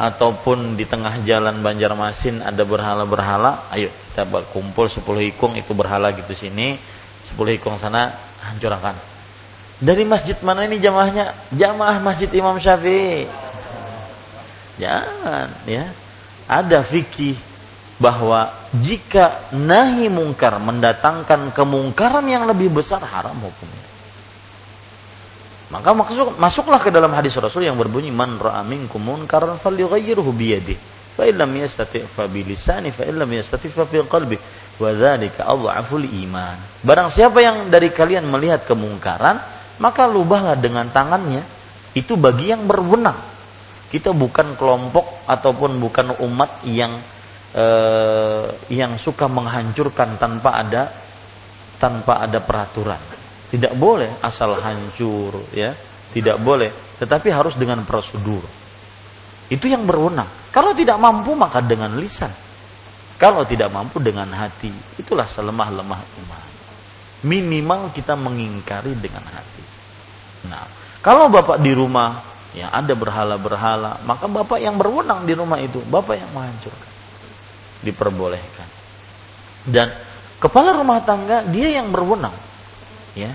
ataupun di tengah jalan Banjarmasin ada berhala-berhala, ayo kita kumpul 10 ikung itu berhala gitu sini, 10 ikung sana hancurkan. Dari masjid mana ini jamaahnya? Jamaah Masjid Imam Syafi'i Jangan ya. Ada fikih bahwa jika nahi mungkar mendatangkan kemungkaran yang lebih besar haram hukumnya. Maka masuk, masuklah ke dalam hadis Rasul yang berbunyi man ra'a minkum munkaran falyughayyirhu bi yadihi fa illam yastati' fa bi lisani fa illam yastati' fa fi qalbi wa dzalika adhaful iman. Barang siapa yang dari kalian melihat kemungkaran, maka lubahlah dengan tangannya. Itu bagi yang berwenang kita bukan kelompok ataupun bukan umat yang eh, yang suka menghancurkan tanpa ada tanpa ada peraturan. Tidak boleh asal hancur ya, tidak boleh, tetapi harus dengan prosedur. Itu yang berwenang. Kalau tidak mampu maka dengan lisan. Kalau tidak mampu dengan hati. Itulah selemah-lemah iman. Minimal kita mengingkari dengan hati. Nah, kalau Bapak di rumah ya ada berhala-berhala, maka bapak yang berwenang di rumah itu, bapak yang menghancurkan. Diperbolehkan. Dan kepala rumah tangga dia yang berwenang. Ya.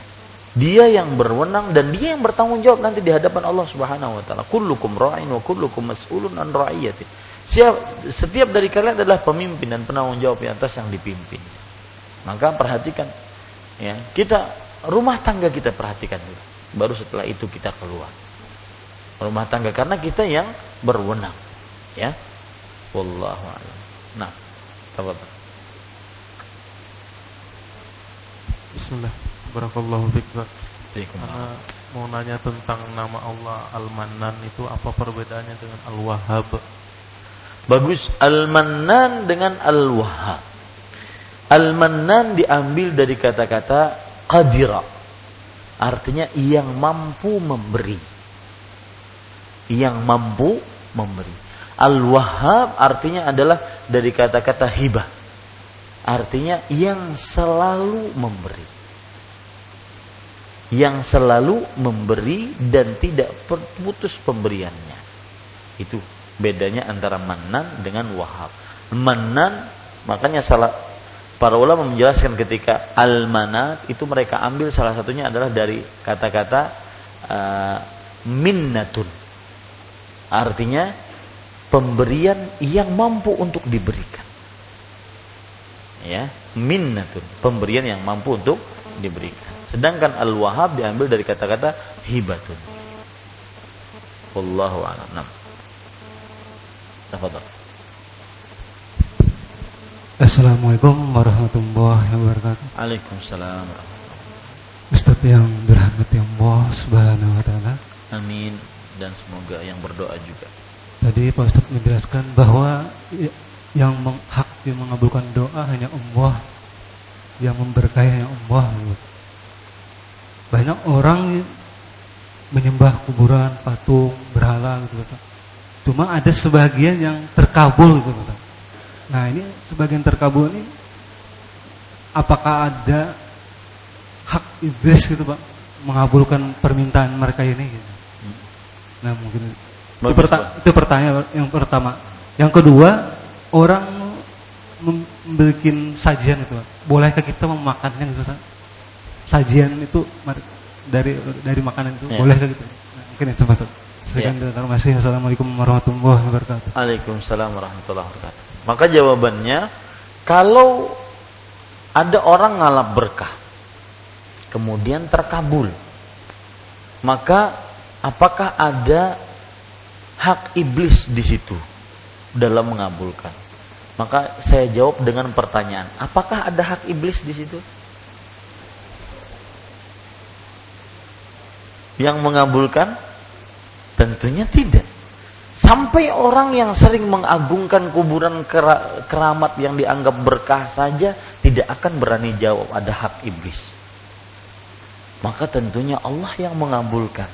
Dia yang berwenang dan dia yang bertanggung jawab nanti di hadapan Allah Subhanahu wa taala. Kullukum ra'in wa kullukum mas'ulun an ra'iyati. Siap, setiap dari kalian adalah pemimpin dan penanggung jawab di atas yang dipimpin. Maka perhatikan ya, kita rumah tangga kita perhatikan dulu. Baru setelah itu kita keluar rumah tangga karena kita yang berwenang ya wallahu a'lam tafadhol Bismillah. Barakallahu Karena mau nanya tentang nama Allah Al-Mannan itu apa perbedaannya dengan Al-Wahhab? Bagus. Al-Mannan dengan Al-Wahhab. Al-Mannan diambil dari kata-kata qadira. Artinya yang mampu memberi. Yang mampu memberi. Al-Wahhab artinya adalah dari kata-kata hibah. Artinya yang selalu memberi. Yang selalu memberi dan tidak putus pemberiannya. Itu bedanya antara manan dengan wahab. Manan makanya salah para ulama menjelaskan ketika al-manat itu mereka ambil salah satunya adalah dari kata-kata uh, minnatun Artinya pemberian yang mampu untuk diberikan. Ya, minnatun, pemberian yang mampu untuk diberikan. Sedangkan al-wahab diambil dari kata-kata hibatun. Wallahu a'lam. Nah. Tafadhol. Assalamualaikum warahmatullahi wabarakatuh. Waalaikumsalam. Ustaz yang dirahmati Allah Subhanahu wa taala. Amin dan semoga yang berdoa juga. Tadi Pak Ustadz menjelaskan bahwa yang hak yang mengabulkan doa hanya Allah, yang memberkahi hanya Allah. Banyak orang menyembah kuburan, patung, berhala gitu Ustaz. Cuma ada sebagian yang terkabul gitu Ustaz. Nah, ini sebagian terkabul ini apakah ada hak iblis gitu Pak mengabulkan permintaan mereka ini gitu. Nah, mungkin itu, perta itu pertanyaan yang pertama. Yang kedua, orang membuat sajian itu, bolehkah kita memakannya gitu? Sajian itu dari dari makanan itu, ya. bolehkah gitu? Nah, mungkin itu Pak. Sekian ya. terima kasih. Assalamualaikum warahmatullahi wabarakatuh. Waalaikumsalam warahmatullahi wabarakatuh. Maka jawabannya, kalau ada orang ngalap berkah, kemudian terkabul, maka apakah ada hak iblis di situ dalam mengabulkan? Maka saya jawab dengan pertanyaan, apakah ada hak iblis di situ? Yang mengabulkan? Tentunya tidak. Sampai orang yang sering mengagungkan kuburan keramat yang dianggap berkah saja tidak akan berani jawab ada hak iblis. Maka tentunya Allah yang mengabulkan.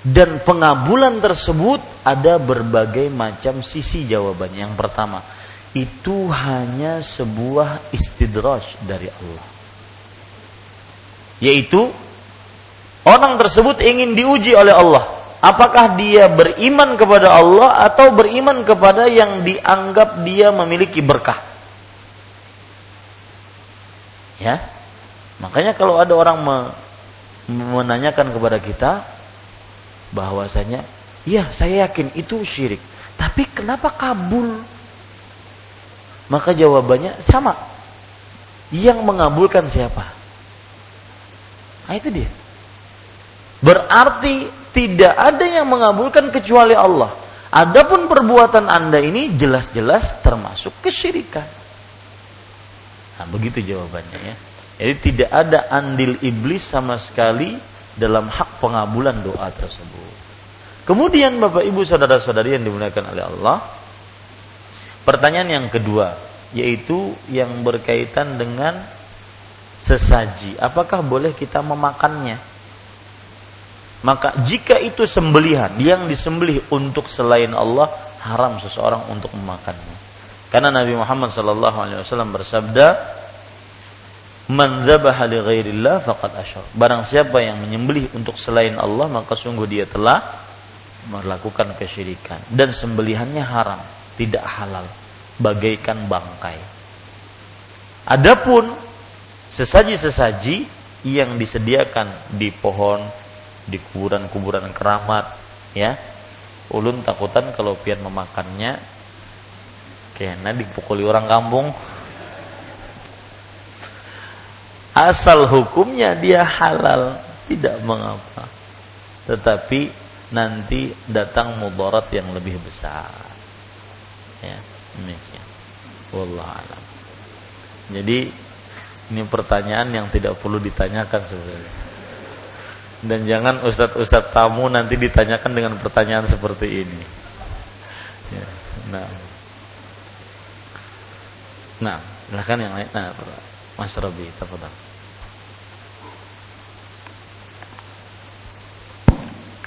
Dan pengabulan tersebut ada berbagai macam sisi jawabannya. Yang pertama, itu hanya sebuah istidraj dari Allah. Yaitu orang tersebut ingin diuji oleh Allah. Apakah dia beriman kepada Allah atau beriman kepada yang dianggap dia memiliki berkah? Ya. Makanya kalau ada orang menanyakan kepada kita, bahwasanya ya saya yakin itu syirik. Tapi kenapa kabul? Maka jawabannya sama. Yang mengabulkan siapa? Nah itu dia. Berarti tidak ada yang mengabulkan kecuali Allah. Adapun perbuatan anda ini jelas-jelas termasuk kesyirikan. Nah begitu jawabannya ya. Jadi tidak ada andil iblis sama sekali dalam hak pengabulan doa tersebut. Kemudian Bapak Ibu saudara-saudari yang dimuliakan oleh Allah, pertanyaan yang kedua yaitu yang berkaitan dengan sesaji. Apakah boleh kita memakannya? Maka jika itu sembelihan yang disembelih untuk selain Allah, haram seseorang untuk memakannya. Karena Nabi Muhammad SAW bersabda, Man dzabaha li ghairillah faqad. Barang siapa yang menyembelih untuk selain Allah maka sungguh dia telah melakukan kesyirikan dan sembelihannya haram, tidak halal, bagaikan bangkai. Adapun sesaji-sesaji yang disediakan di pohon, di kuburan-kuburan keramat, ya. Ulun takutan kalau pian memakannya kena dipukuli orang kampung asal hukumnya dia halal tidak mengapa. Tetapi nanti datang mudarat yang lebih besar. Ya demikian. Wallah alam. Jadi ini pertanyaan yang tidak perlu ditanyakan sebenarnya. Dan jangan ustadz-ustadz tamu nanti ditanyakan dengan pertanyaan seperti ini. Ya, nah. Nah silahkan yang lain. Nah Mas Robi, tafadhal.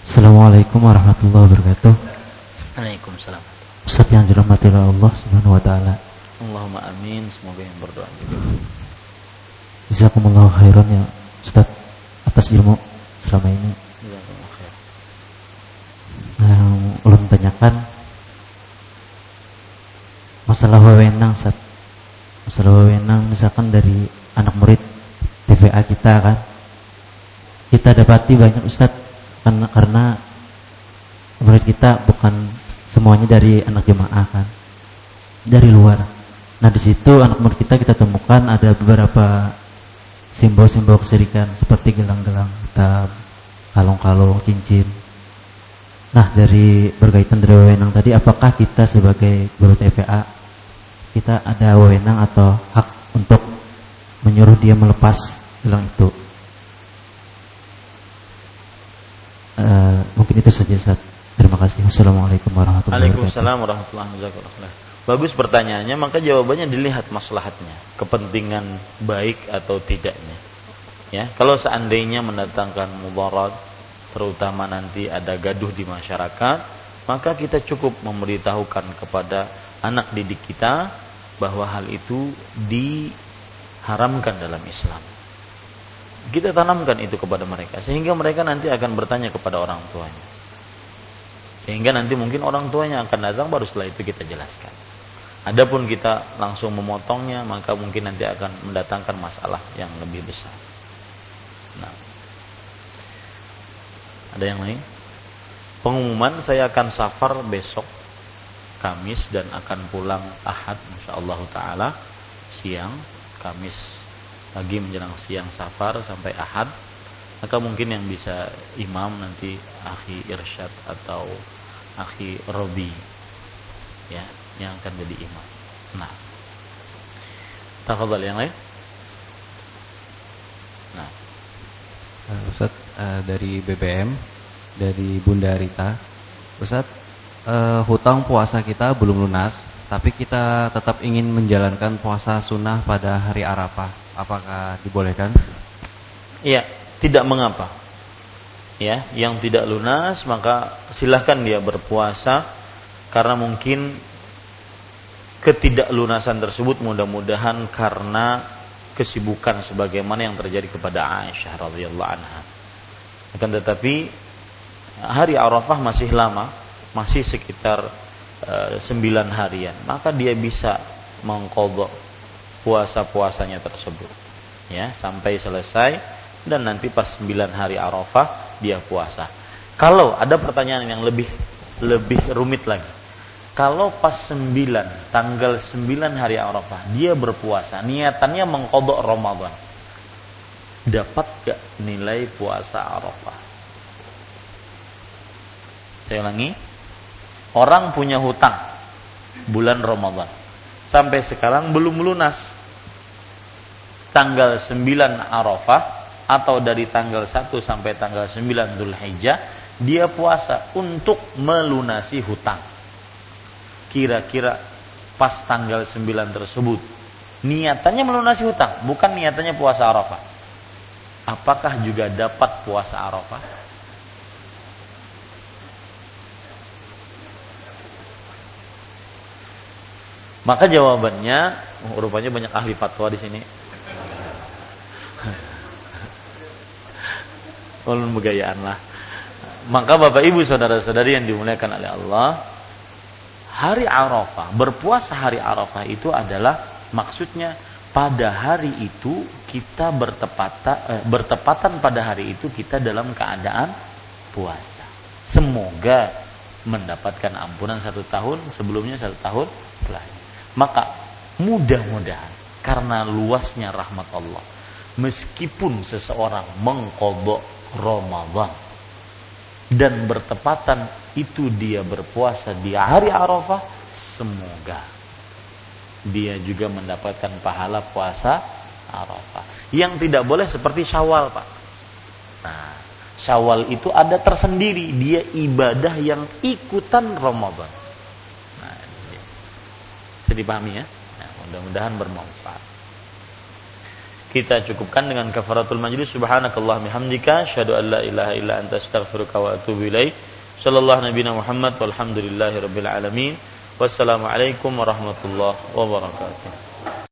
Assalamualaikum warahmatullahi wabarakatuh. Waalaikumsalam. Ustaz yang dirahmati oleh Allah Subhanahu wa taala. Allahumma amin, semoga yang berdoa juga. Jazakumullah khairan ya Ustaz atas ilmu selama ini. Nah, ulun tanyakan masalah wewenang Ustaz masalah wewenang misalkan dari anak murid TVA kita kan kita dapati banyak ustadz karena karena murid kita bukan semuanya dari anak jemaah kan. Dari luar. Nah di situ anak murid kita kita temukan ada beberapa simbol-simbol kesirikan seperti gelang-gelang hitam kalung-kalung cincin. Nah dari berkaitan dari wewenang tadi apakah kita sebagai guru TVA kita ada wewenang atau hak untuk menyuruh dia melepas gelang itu. Uh, mungkin itu saja Ustaz. Terima kasih. Wassalamualaikum warahmatullahi wabarakatuh. Waalaikumsalam warahmatullahi wabarakatuh. Bagus pertanyaannya, maka jawabannya dilihat maslahatnya, kepentingan baik atau tidaknya. Ya, kalau seandainya mendatangkan mudarat, terutama nanti ada gaduh di masyarakat, maka kita cukup memberitahukan kepada anak didik kita bahwa hal itu diharamkan dalam Islam. Kita tanamkan itu kepada mereka sehingga mereka nanti akan bertanya kepada orang tuanya. Sehingga nanti mungkin orang tuanya akan datang baru setelah itu kita jelaskan. Adapun kita langsung memotongnya maka mungkin nanti akan mendatangkan masalah yang lebih besar. Nah. Ada yang lain? Pengumuman saya akan safar besok Kamis dan akan pulang Ahad insyaallah taala siang Kamis pagi menjelang siang safar sampai Ahad maka mungkin yang bisa imam nanti akhi Irsyad atau akhi Robi ya yang akan jadi imam. Nah tafadhal yang lain? Nah. Uh, Ustaz uh, dari BBM dari Bunda Rita. Ustaz uh, hutang puasa kita belum lunas, tapi kita tetap ingin menjalankan puasa sunnah pada hari Arafah. Apakah dibolehkan? Iya, tidak mengapa. Ya, yang tidak lunas maka silahkan dia berpuasa karena mungkin ketidaklunasan tersebut mudah-mudahan karena kesibukan sebagaimana yang terjadi kepada Aisyah radhiyallahu anha. Akan tetapi hari Arafah masih lama, masih sekitar uh, sembilan harian maka dia bisa mengkodok puasa-puasanya tersebut. Ya sampai selesai dan nanti pas sembilan hari Arafah dia puasa. Kalau ada pertanyaan yang lebih lebih rumit lagi. Kalau pas sembilan tanggal sembilan hari Arafah dia berpuasa niatannya mengkodok Ramadan. Dapat gak nilai puasa Arafah? Saya ulangi. Orang punya hutang bulan Ramadan. Sampai sekarang belum lunas. Tanggal 9 Arafah atau dari tanggal 1 sampai tanggal 9 Dzulhijjah dia puasa untuk melunasi hutang. Kira-kira pas tanggal 9 tersebut niatannya melunasi hutang, bukan niatannya puasa Arafah. Apakah juga dapat puasa Arafah? Maka jawabannya, rupanya banyak ahli fatwa di sini. Ulun begayaan lah. Maka Bapak Ibu saudara-saudari yang dimuliakan oleh Allah, hari Arafah, berpuasa hari Arafah itu adalah maksudnya pada hari itu kita bertepatan, eh, bertepatan pada hari itu kita dalam keadaan puasa. Semoga mendapatkan ampunan satu tahun sebelumnya satu tahun setelahnya. Maka mudah-mudahan karena luasnya rahmat Allah, meskipun seseorang mengkodok Ramadan dan bertepatan itu dia berpuasa di hari Arafah, semoga dia juga mendapatkan pahala puasa Arafah. Yang tidak boleh seperti Syawal, Pak. Nah, Syawal itu ada tersendiri, dia ibadah yang ikutan Ramadan. Bisa dipahami ya? Nah, mudah-mudahan bermanfaat. Kita cukupkan dengan kafaratul majlis subhanakallah mihamdika asyhadu an la ilaha illa anta astaghfiruka wa atubu ilaik. Sallallahu nabiyana Muhammad walhamdulillahi rabbil alamin. Wassalamualaikum warahmatullahi wabarakatuh.